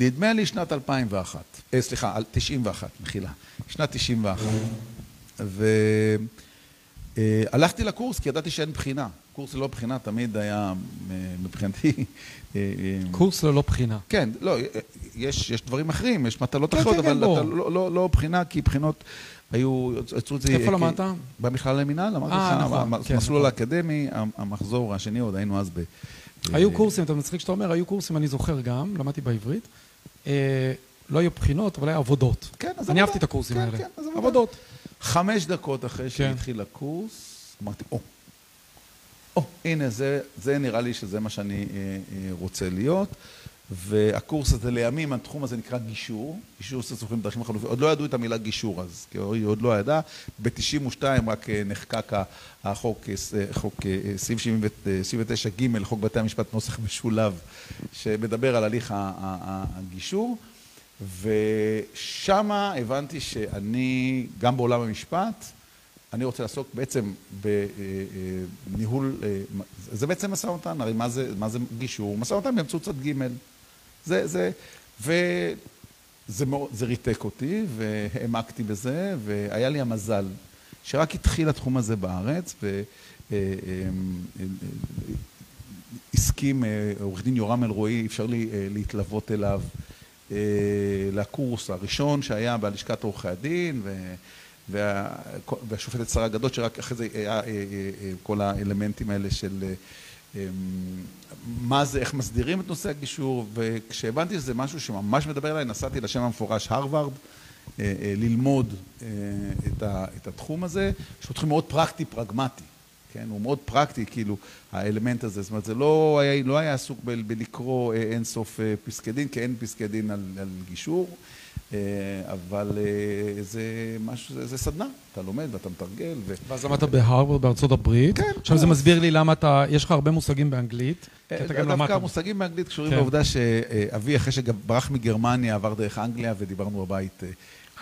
S2: נדמה לי שנת 2001, אה, סליחה, 91, מחילה, שנת 91. אה, הלכתי לקורס כי ידעתי שאין בחינה. קורס ללא בחינה תמיד היה אה, מבחינתי... אה,
S1: קורס ללא בחינה.
S2: כן, לא, יש, יש דברים אחרים, יש מטלות
S1: כן,
S2: אחרות,
S1: כן,
S2: אבל
S1: כן,
S2: אתה, לא, לא, לא בחינה, כי בחינות היו, יצרו את זה...
S1: איפה למדת?
S2: במכללה למינהל, אמרתי
S1: אה,
S2: לך,
S1: נכון,
S2: המ-
S1: כן,
S2: המסלול
S1: נכון.
S2: האקדמי, המ- המחזור השני, עוד היינו אז ב...
S1: היו
S2: אה,
S1: קורסים, אתה מצחיק שאתה אומר, היו קורסים, אני זוכר גם, למדתי בעברית. אה, לא היו בחינות, אבל היה עבודות.
S2: כן, אז
S1: אני
S2: עבודה.
S1: אהבתי את הקורסים
S2: כן,
S1: האלה.
S2: כן, אז עבודה.
S1: עבודות.
S2: חמש דקות אחרי
S1: כן.
S2: שהתחיל הקורס, אמרתי, או, או, הנה, זה, זה נראה לי שזה מה שאני אה, אה, רוצה להיות. והקורס הזה לימים, התחום הזה נקרא גישור, גישור סכסוכים בדרכים החלופיות. עוד לא ידעו את המילה גישור אז, כי היא עוד לא ידעה. ב-92 רק אה, נחקק החוק, חוק, סעיף 79 ג', חוק בתי המשפט נוסח משולב, שמדבר על הליך הגישור. ושמה הבנתי שאני, גם בעולם המשפט, אני רוצה לעסוק בעצם בניהול, זה בעצם משא ומתן, הרי מה זה, מה זה גישור? משא ומתן באמצעות צד ג' זה, זה, וזה מאוד, זה ריתק אותי, והעמקתי בזה, והיה לי המזל שרק התחיל התחום הזה בארץ, והסכים עורך דין יורם אלרועי, אפשר לי אה, להתלוות אליו אה, לקורס הראשון שהיה בלשכת עורכי הדין. והשופטת שרה גדות, שרק אחרי זה היה אה, אה, אה, כל האלמנטים האלה של אה, אה, מה זה, איך מסדירים את נושא הגישור, וכשהבנתי שזה משהו שממש מדבר אליי, נסעתי לשם המפורש הרווארד, אה, אה, ללמוד אה, את התחום הזה, שהוא תחום מאוד פרקטי, פרגמטי. כן, הוא מאוד פרקטי, כאילו, האלמנט הזה. זאת אומרת, זה לא היה, לא היה עסוק ב- בלקרוא אה, אין סוף אה, פסקי דין, כי אין פסקי דין על, על גישור, אה, אבל זה משהו, זה, זה סדנה. אתה לומד ואתה מתרגל. ו...
S1: ואז למדת בהרווארד בארצות הברית.
S2: כן,
S1: עכשיו זה
S2: קורס.
S1: מסביר לי למה אתה, יש לך הרבה מושגים באנגלית, כי אתה גם למדת.
S2: דווקא המושגים באנגלית קשורים
S1: כן.
S2: לעובדה שאבי, אחרי שברח מגרמניה, עבר דרך אנגליה, ודיברנו בבית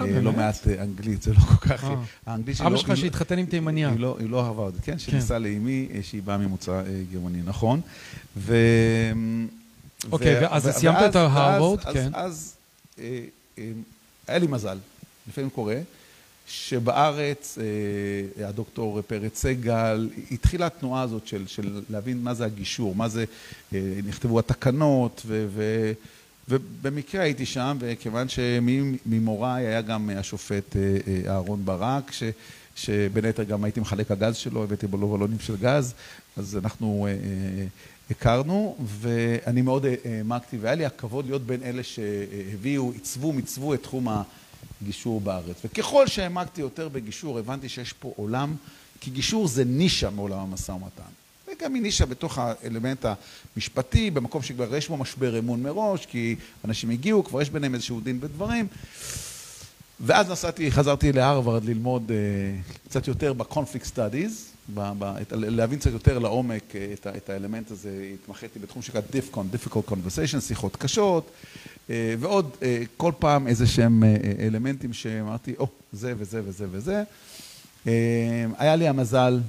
S2: לא
S1: באמת?
S2: מעט אה, אנגלית, זה לא כל כך...
S1: אה.
S2: האנגלית שלו...
S1: אבא שלך
S2: לא-
S1: שהתחתן עם תימניה.
S2: היא לא, לא הרווארד, כן, שנישא לאימי אה, שהיא באה ממוצא אה, גרמני, נכון. ו...
S1: אוקיי, ואז סיימת את ההרווארד,
S2: ואז-
S1: כן.
S2: אז, אז אה, אה, היה לי מזל, לפעמים קורה, שבארץ אה, הדוקטור פרץ סגל, התחילה התנועה הזאת של, להבין מה זה הגישור, מה זה, אה, נכתבו התקנות, ו, ובמקרה הייתי שם, וכיוון שממוריי היה גם השופט אה, אה, אהרון ברק, ש, שבין היתר גם הייתי מחלק הגז שלו, הבאתי בו בלונים של גז, אז אנחנו אה, אה, הכרנו, ואני מאוד אה, העמקתי, והיה לי הכבוד להיות בין אלה שהביאו, עיצבו, מיצבו את תחום הגישור בארץ. וככל שהעמקתי יותר בגישור, הבנתי שיש פה עולם, כי גישור זה נישה מעולם המשא ומתן. וגם היא נישה בתוך האלמנט המשפטי, במקום שכבר יש בו משבר אמון מראש, כי אנשים הגיעו, כבר יש ביניהם איזשהו דין ודברים. ואז נסעתי, חזרתי להרווארד ללמוד uh, קצת יותר ב-conflict studies, ב- ב- את, להבין קצת יותר לעומק uh, את, את האלמנט הזה. התמחיתי בתחום שנקרא DIFCON, Difficult Conversation, שיחות קשות, uh, ועוד כל פעם איזה שהם אלמנטים שאמרתי, או, oh, זה וזה וזה וזה. היה לי המזל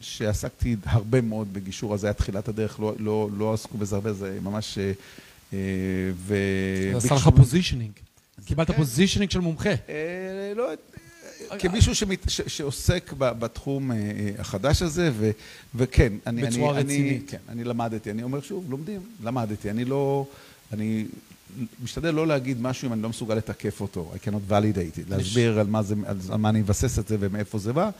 S2: שעסקתי הרבה מאוד בגישור, אז זה היה תחילת הדרך, לא, לא, לא עסקו בזה הרבה, זה ממש... Uh, ו...
S1: זה עשה לך positioning. קיבלת
S2: כן.
S1: positioning של מומחה.
S2: אה, לא, אה, כמישהו שעוסק ב- בתחום אה, אה, החדש הזה, ו- וכן, אני...
S1: בצורה
S2: אני- אני-
S1: רצינית.
S2: כן, אני למדתי, אני אומר שוב, לומדים, למדתי, אני לא... אני משתדל לא להגיד משהו אם אני לא מסוגל לתקף אותו, I cannot validate it, להסביר על מה, זה, על, מה אני מבסס את זה ומאיפה זה בא,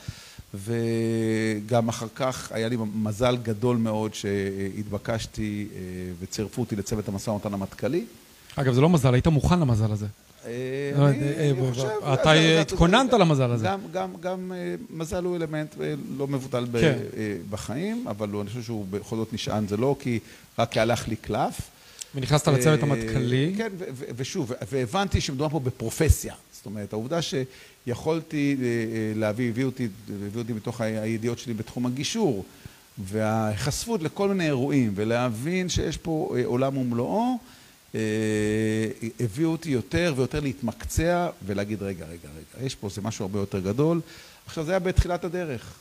S2: וגם אחר כך היה לי מזל גדול מאוד שהתבקשתי אה, וצירפו אותי לצוות המשא ומתן המטכ"לי.
S1: אגב, זה לא מזל, היית מוכן למזל הזה.
S2: אני- אני חושב,
S1: אתה התכוננת למזל הזה.
S2: גם, אה, מזל הוא אלמנט אה, לא מבוטל
S1: כן.
S2: בחיים, אבל אני חושב שהוא בכל זאת נשען, זה לא כי רק הלך לי קלף.
S1: ונכנסת לצוות
S2: אה,
S1: המטכ"לי.
S2: כן, ו- ו- ושוב, והבנתי שמדובר פה בפרופסיה. זאת אומרת, העובדה שיכולתי אה, אה, להביא, הביאו אותי, הביאו אותי מתוך הידיעות שלי בתחום הגישור, וההיחשפות לכל מיני אירועים, ולהבין שיש פה אה, עולם ומלואו, אה, הביאו אותי יותר ויותר להתמקצע ולהגיד, רגע, רגע, רגע, יש פה, זה משהו הרבה יותר גדול. עכשיו, זה היה בתחילת הדרך.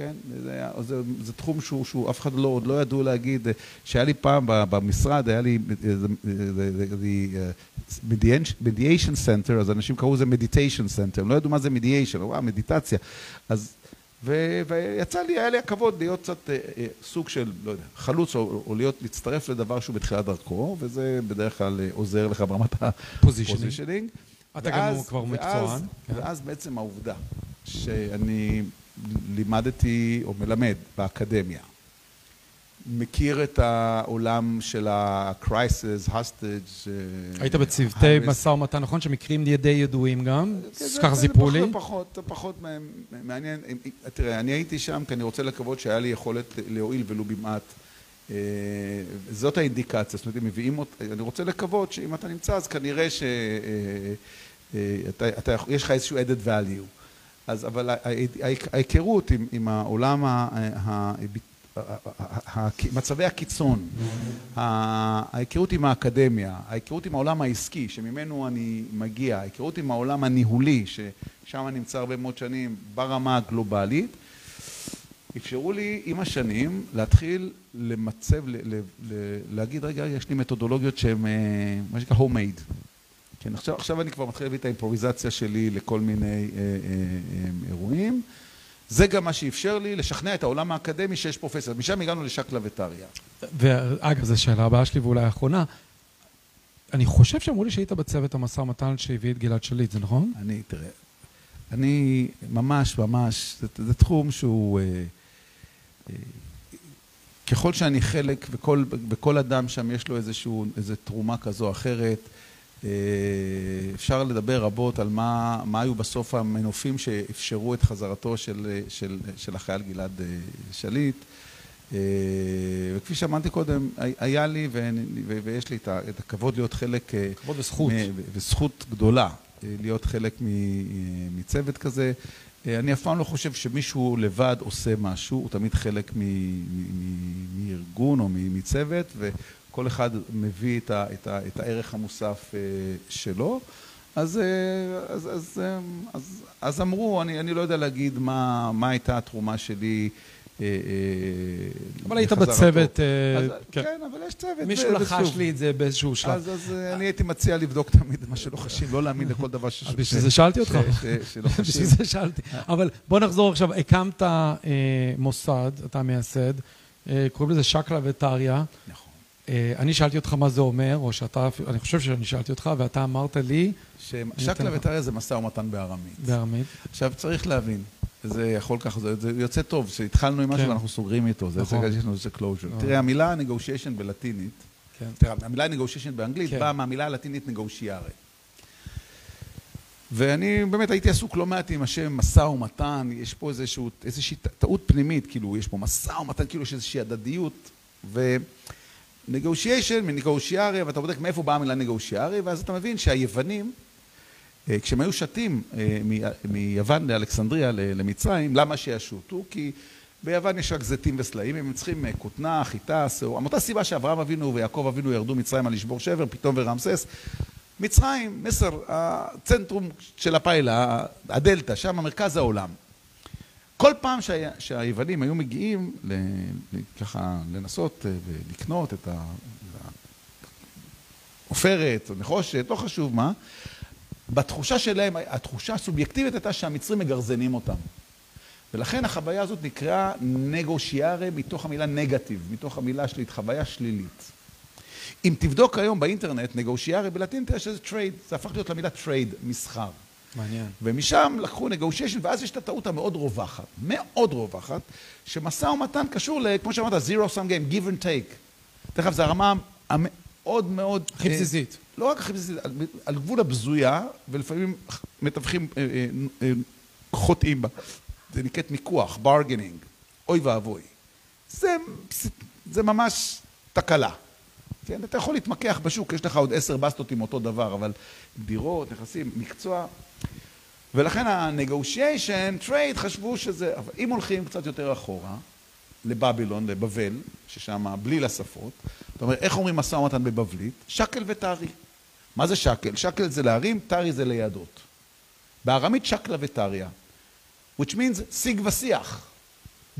S2: כן, זה, היה, זה, זה תחום שהוא, שהוא אף אחד לא, עוד לא ידעו להגיד, שהיה לי פעם במשרד, היה לי mediation center, אז אנשים קראו לזה meditation center, הם לא ידעו מה זה mediation, וואו, מדיטציה. אז ו- ויצא לי, היה לי הכבוד להיות קצת אה, אה, סוג של, לא יודע, חלוץ, או, או להיות, להצטרף לדבר שהוא בתחילת דרכו, וזה בדרך כלל אה, עוזר לך ברמת
S1: positioning.
S2: ה positioning.
S1: אתה גם כבר מקצוען. כן.
S2: ואז בעצם העובדה שאני לימדתי או מלמד באקדמיה, מכיר את העולם של ה-crisis, hostage. אה,
S1: היית בצוותי. משא ומתן, נכון? שמקרים די ידועים גם?
S2: כן, זה-
S1: ככה
S2: זה
S1: סיפרו לי.
S2: פחות- פחות, פחות מע- מעניין. תראה, אני הייתי שם כי אני רוצה לקוות שהיה לי יכולת להועיל ולו במעט. אה, זאת האינדיקציה, זאת אומרת, הם מביאים אותי, אני רוצה לקוות שאם אתה נמצא, אז כנראה שיש לך איזשהו added value. אז אבל ההיכרות עם, עם העולם, מצבי הקיצון, ההיכרות עם האקדמיה, ההיכרות עם העולם העסקי שממנו אני מגיע, ההיכרות עם העולם הניהולי ששם אני נמצא הרבה מאוד שנים ברמה הגלובלית, אפשרו לי עם השנים להתחיל למצב, להגיד רגע יש לי מתודולוגיות שהן אה, מה שנקרא homemade. כן, עכשיו, עכשיו אני כבר מתחיל להביא את האימפרוביזציה שלי לכל מיני אה, אה, אה, אירועים. זה גם מה שאפשר לי לשכנע את העולם האקדמי שיש פרופסיה. משם הגענו לשקלא וטריא.
S1: ואגב, זו שאלה הבאה שלי ואולי האחרונה. אני חושב שאמרו לי שהיית בצוות המשא ומתן שהביא את גלעד שליט, זה נכון?
S2: אני, תראה, אני ממש ממש, זה, זה תחום שהוא... אה, אה, ככל שאני חלק, וכל, וכל אדם שם יש לו איזשהו, איזו תרומה כזו או אחרת, אפשר לדבר רבות על מה, מה היו בסוף המנופים שאפשרו את חזרתו של, של, של החייל גלעד אה, שליט. אה, וכפי שאמרתי קודם, היה לי ויש לי את הכבוד להיות חלק... אה,
S1: כבוד וזכות.
S2: וזכות גדולה אה, להיות חלק מצוות כזה. אה, אני אף פעם לא חושב שמישהו לבד עושה משהו, הוא תמיד חלק מ- מ- מ- מארגון או מ- מצוות, וכל אחד מביא את, ה- את, ה- את הערך המוסף אה, שלו. אז, אה, אז, אז, אה, אז, אז אמרו, אני, אני לא יודע להגיד מה, מה הייתה התרומה שלי. אה,
S1: אבל היית. בצוות, כן.
S2: כן, אבל יש צוות.
S1: מישהו לחש לי את זה באיזשהו שלב.
S2: אז, אני הייתי מציע לבדוק תמיד מה שלא חשים, לא להאמין לכל דבר ש...
S1: אז בשביל זה שאלתי אותך. בשביל זה שאלתי. אבל בוא נחזור עכשיו, הקמת מוסד, אתה מייסד, קוראים לזה שקלא וטריא.
S2: נכון.
S1: אה, אני שאלתי אותך מה זה אומר, או שאתה, אני חושב שאני שאלתי אותך, ואתה אמרת לי
S2: שקלא. וטריא זה משא ומתן בארמית.
S1: בארמית.
S2: עכשיו צריך להבין, זה יכול ככה, זה, יוצא טוב, שהתחלנו עם משהו
S1: כן.
S2: ואנחנו סוגרים איתו, זה
S1: נכון.
S2: closure.
S1: נכון.
S2: תראה, המילה negotiation בלטינית,
S1: כן.
S2: תראה, המילה negotiation באנגלית
S1: כן.
S2: באה מהמילה הלטינית negotiare. ואני באמת הייתי עסוק לא מעט עם השם משא ומתן, יש פה איזשהו, איזושהי טעות פנימית, כאילו, יש פה משא ומתן, כאילו יש איזושהי הדדיות, ו... negotiation מנגושיארי, ואתה בודק מאיפה באה המילה נגושיארי, ואז אתה מבין שהיוונים, אה, כשהם היו שתים אה, מיוון לאלכסנדריה למצרים, למה שישוטו? כי ביוון יש רק זיתים וסלעים, הם צריכים אה, כותנה, חיטה, שעורה. מאותה סיבה שאברהם אבינו ויעקב אבינו ירדו מצרימה לשבור שבר, פתאום ורמסס. מצרים, מסר, הצנטרום של הפיילה, הדלתא, שם מרכז העולם. כל פעם שה, שהיוונים היו מגיעים ל, ככה לנסות אה, ולקנות את העופרת או נחושת, לא חשוב מה, בתחושה שלהם, התחושה הסובייקטיבית הייתה שהמצרים מגרזנים אותם. ולכן החוויה הזאת נקראה negotiare מתוך המילה נגטיב, מתוך המילה שלילית, חוויה שלילית. אם תבדוק היום באינטרנט, negotiare בלטין, תראה שזה trade, זה הפך להיות למילה trade, מסחר.
S1: מעניין.
S2: ומשם לקחו negotiation, ואז יש את הטעות המאוד רווחת, מאוד רווחת, שמשא ומתן קשור, ל, כמו שאמרת, zero sum game, give and take. אגב, זו הרמה המאוד מאוד...
S1: הכי
S2: אה,
S1: בסיסית.
S2: לא רק הכי בסיסית, על, על גבול הבזויה, ולפעמים מתווכים, אה, אה, אה, חוטאים בה. זה נקראת מיקוח, bargaining, אוי ואבוי. זה, זה ממש תקלה. כן, אתה יכול להתמקח בשוק, יש לך עוד עשר בסטות עם אותו דבר, אבל דירות, נכסים, מקצוע. ולכן ה-negotiation, trade, חשבו שזה... אבל אם הולכים קצת יותר אחורה, לבבילון, לבבל, ששם בלי לשפות, זאת אומרת, איך אומרים משא ומתן בבבלית? שקל וטרי. מה זה שקל? שקל זה להרים, טרי זה לידות. בארמית שקלה וטריה, which means שיג ושיח.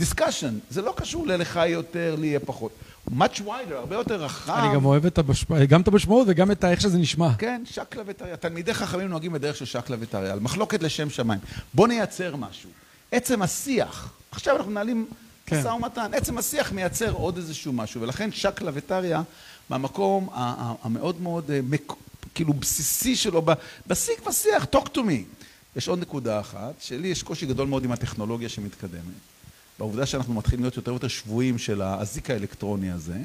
S2: discussion, זה לא קשור ללך יותר, לי יהיה פחות. Much wider, הרבה יותר רחב.
S1: אני גם אוהב את המשמעות, גם את המשמעות וגם את איך שזה נשמע.
S2: כן, שקלא וטריא. תלמידי חכמים נוהגים בדרך של שקלא וטריא, על מחלוקת לשם שמיים. בוא נייצר משהו. עצם השיח, עכשיו אנחנו מנהלים
S1: כן.
S2: משא ומתן, עצם השיח מייצר עוד איזשהו משהו, ולכן שקלא וטריא, מהמקום המאוד מאוד אה, כאילו בסיסי שלו, בשיג ושיח, talk to me. יש עוד נקודה אחת, שלי יש קושי גדול מאוד עם הטכנולוגיה שמתקדמת. בעובדה שאנחנו מתחילים להיות יותר ויותר שבויים של האזיק האלקטרוני הזה,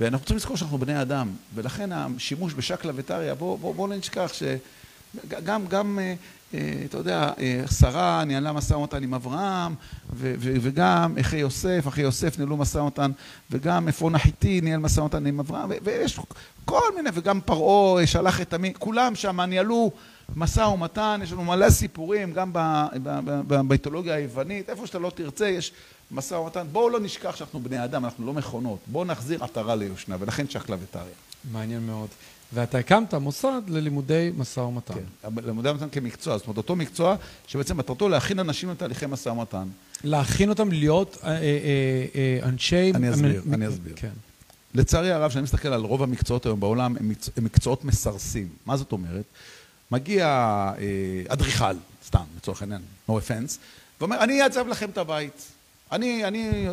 S2: ואנחנו צריכים לזכור שאנחנו בני אדם, ולכן השימוש בשקלא וטריא, בואו בוא, בוא נשכח שגם, גם, אה, אה, אתה יודע, אה, שרה ניהלה משא ומתן עם אברהם, ו, ו, וגם אחי יוסף, אחי יוסף ניהלו משא ומתן, וגם עפרון החיתי ניהל משא ומתן עם אברהם, ו, ויש כל מיני, וגם פרעה שלח את עמי, כולם שם ניהלו משא ומתן, יש לנו מלא סיפורים, גם במיתולוגיה היוונית, איפה שאתה לא תרצה יש משא ומתן. בואו לא נשכח שאנחנו בני אדם, אנחנו לא מכונות. בואו נחזיר עטרה ליושנה, ולכן שקלא וטריא.
S1: מעניין מאוד. ואתה הקמת מוסד ללימודי משא ומתן.
S2: כן. לימודי המתן כמקצוע, זאת אומרת, אותו מקצוע שבעצם מטרתו להכין אנשים לתהליכי משא ומתן.
S1: להכין אותם להיות אה, אה, אה, אנשי...
S2: אני אסביר,
S1: מ-
S2: אני אסביר.
S1: כן.
S2: לצערי הרב, כשאני מסתכל על רוב המקצועות היום בעולם, הם מקצוע- הם מקצועות מסרסים. מה זאת אומרת? מגיע אה, אדריכל, סתם, לצורך העניין, no offense, ואומר, אני אעצב לכם את הבית. אני, אני,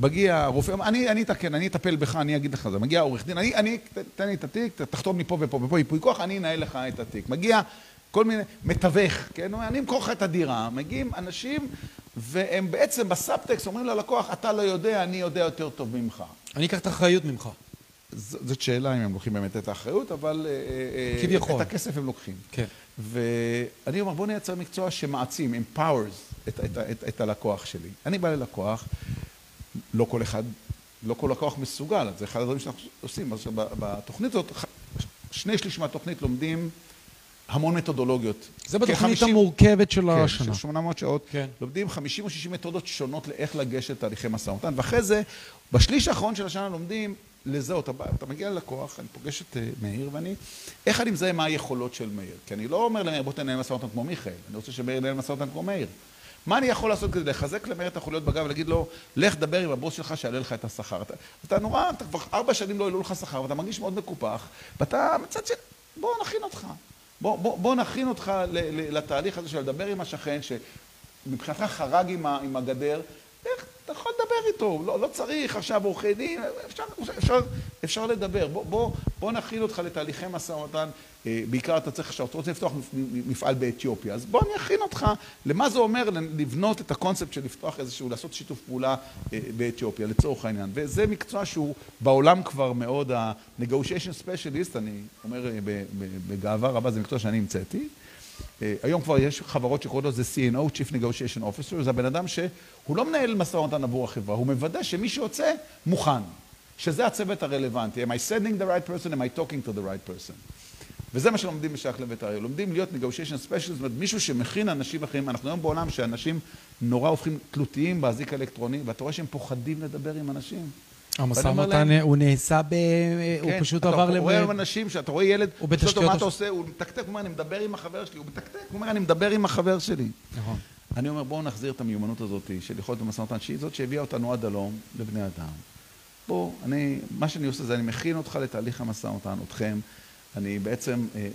S2: מגיע רופא, אני, אני אתקן, אני אטפל בך, אני אגיד לך זה. מגיע עורך דין, אני, אני, תן לי את התיק, תחתום לי פה ופה ופה, ייפוי כוח, אני אנהל לך את התיק. מגיע כל מיני, מתווך, כן? אני אמכור לך את הדירה. מגיעים אנשים, והם בעצם בסאבטקסט אומרים ללקוח, אתה לא יודע, אני יודע יותר טוב ממך.
S1: אני אקח את האחריות ממך.
S2: זאת שאלה אם הם לוקחים באמת את האחריות, אבל... אה, אה,
S1: כביכול.
S2: את הכסף הם לוקחים.
S1: כן.
S2: ואני אומר, בוא נייצר מקצוע שמעצים, empowers את, את, את, את הלקוח שלי. אני בא ללקוח, לא כל אחד, לא כל לקוח מסוגל, זה אחד הדברים שאנחנו עושים. אז בתוכנית הזאת, שני שליש מהתוכנית לומדים המון מתודולוגיות.
S1: זה בתוכנית המורכבת של
S2: כן,
S1: השנה.
S2: של 800 שעות.
S1: כן.
S2: לומדים 50 או 60 מתודות שונות לאיך לגשת תהליכי משא ומתן, ואחרי זה, בשליש האחרון של השנה לומדים לזהות. אתה, מגיע ללקוח, אני פוגש את אה, מאיר, ואני, איך אני מזהה מה היכולות של מאיר? כי אני לא אומר למאיר, בוא תנהל משא ומתן כמו מיכאל, אני רוצה שמאיר ינהל משא ומתן כמו מאיר. מה אני יכול לעשות כדי לחזק למאיר את החוליות בגב ולהגיד לו, לך דבר עם הבוס שלך שיעלה לך את השכר. אתה, אתה נורא, אתה כבר ארבע שנים לא העלו לך שכר, ואתה מרגיש מאוד מקופח, ואתה מצד שני, בוא נכין אותך. בוא, בוא, בוא נכין אותך לתהליך הזה של לדבר עם השכן, שמבחינתך חרג עם, ה, עם הגדר, איך, אתה יכול לדבר איתו, לא, לא צריך עכשיו עורכי דין, אפשר, אפשר, אפשר לדבר. בוא, בוא, בוא נכין אותך לתהליכי משא ומתן, אה, בעיקר אתה צריך עכשיו, אתה רוצה לפתוח מפעל באתיופיה, אז בוא אני אכין אותך למה זה אומר לבנות את הקונספט של לפתוח איזשהו, לעשות שיתוף פעולה אה, באתיופיה, לצורך העניין. וזה מקצוע שהוא בעולם כבר מאוד, ה-negotiation specialist, אני אומר אה, בגאווה רבה, זה מקצוע שאני המצאתי. אה, היום כבר יש חברות שקוראות לו זה CNO, Chief Negotiation Officer, זה הבן אדם שהוא לא מנהל משא ומתן עבור החברה, הוא מוודא שמי שיוצא מוכן, שזה הצוות הרלוונטי. Am I sending the right person? Am I talking to the right person? וזה מה שלומדים בשייך לבית האריה. לומדים להיות negotiation specialist, זאת אומרת, מישהו שמכין אנשים אחרים. אנחנו היום בעולם שאנשים נורא הופכים תלותיים באזיק האלקטרוני, ואתה רואה שהם פוחדים לדבר עם אנשים.
S1: המשא
S2: אומר
S1: ומתן, הוא נעשה ב... הוא
S2: כן,
S1: פשוט
S2: אתה
S1: עבר לב...
S2: רואה אנשים שאתה רואה ילד,
S1: הוא בתשתיות
S2: מה אתה עושה? הוא מתקתק, הוא אומר, אני מדבר עם החבר שלי, הוא מתקתק, הוא אומר, אני מדבר עם החבר שלי.
S1: נכון.
S2: אני אומר, בואו נחזיר את המיומנות הזאת של יכולת במשא ומתן, שהיא זאת שהביאה אותנו עד הלום לבני אדם. בואו, אני, מה שאני עושה זה אני מכין אותך לתהליך המשא ומתן, אתכם. אני בעצם אה,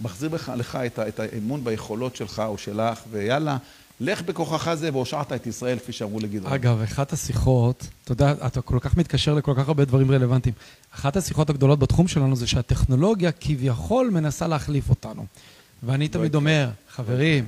S2: מחזיר לך את האמון ביכולות שלך או שלך, ויאללה, לך בכוחך זה והושעת את ישראל, כפי שאמרו לגדעון.
S1: אגב, אחת השיחות, אתה יודע, אתה כל כך מתקשר לכל כך הרבה דברים רלוונטיים. אחת השיחות הגדולות בתחום שלנו זה שהטכנולוגיה כביכול מנסה להחליף אותנו. ואני תמיד
S2: יקרה.
S1: אומר, חברים,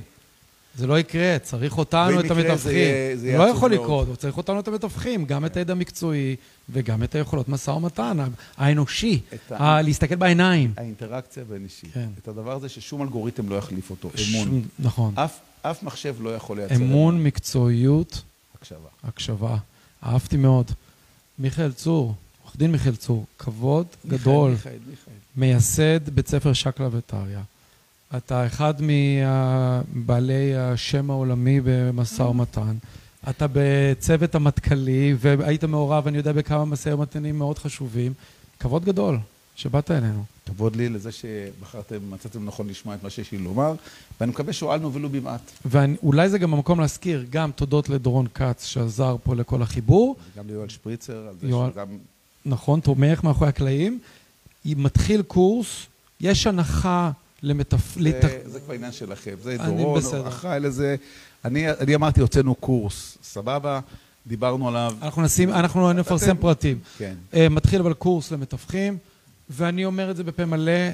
S1: זה לא יקרה, צריך אותנו, את המתווכים.
S2: זה
S1: זה לא יכול
S2: מאוד.
S1: לקרות, הוא צריך אותנו את המתווכים, גם את הידע המקצועי וגם את היכולות משא ומתן, האנושי,
S2: ה-
S1: להסתכל בעיניים.
S2: האינטראקציה בין אישי.
S1: כן.
S2: את הדבר הזה ששום אלגוריתם לא יחליף אותו. אמון.
S1: שום- נכון.
S2: אף, אף מחשב לא יכול לייצר
S1: אמון, מקצועיות,
S2: הקשבה.
S1: הקשבה. אהבתי מאוד. מיכאל צור, עורך דין מיכאל צור, כבוד גדול,
S2: מיכאל, מיכאל.
S1: מייסד בית ספר שקלא וטריא. אתה אחד מבעלי השם העולמי במשא ומתן. אתה בצוות המטכ"לי, והיית מעורב, אני יודע, בכמה משאי ומתנים מאוד חשובים. כבוד גדול שבאת אלינו.
S2: כבוד לי לזה שבחרתם, מצאתם נכון לשמוע את מה שיש לי לומר, ואני מקווה שהועלנו ולו במעט.
S1: ואולי זה גם המקום להזכיר, גם תודות לדורון כץ שעזר פה לכל החיבור.
S2: גם ליואל שפריצר, על זה
S1: יואל.
S2: שגם...
S1: נכון, תומך מאחורי הקלעים. מתחיל קורס, יש הנחה למתפ...
S2: זה, זה כבר עניין שלכם. זה דורון. אחראי לזה. אני, אני אמרתי, הוצאנו קורס, סבבה, דיברנו עליו.
S1: אנחנו נשים, אנחנו נפרסם פרטים.
S2: כן.
S1: אה, מתחיל אבל קורס למתווכים, ואני אומר את זה בפה מלא,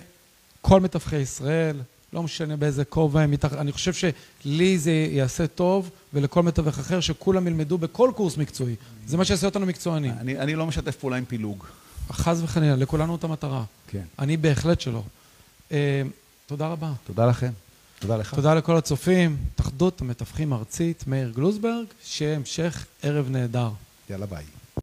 S1: כל מתווכי ישראל, לא משנה באיזה כובע הם מתחת, אני חושב שלי זה יעשה טוב, ולכל מתווך אחר, שכולם ילמדו בכל קורס מקצועי. זה מה שיעשה אותנו מקצוענים.
S2: אני, אני לא משתף פעולה עם פילוג.
S1: חס וחלילה, לכולנו את המטרה.
S2: כן.
S1: אני בהחלט שלא. אה, תודה רבה.
S2: תודה לכם. תודה לך.
S1: תודה לכל הצופים. התאחדות המתווכים הארצית, מאיר גלוזברג, שיהיה המשך ערב נהדר.
S2: יאללה ביי.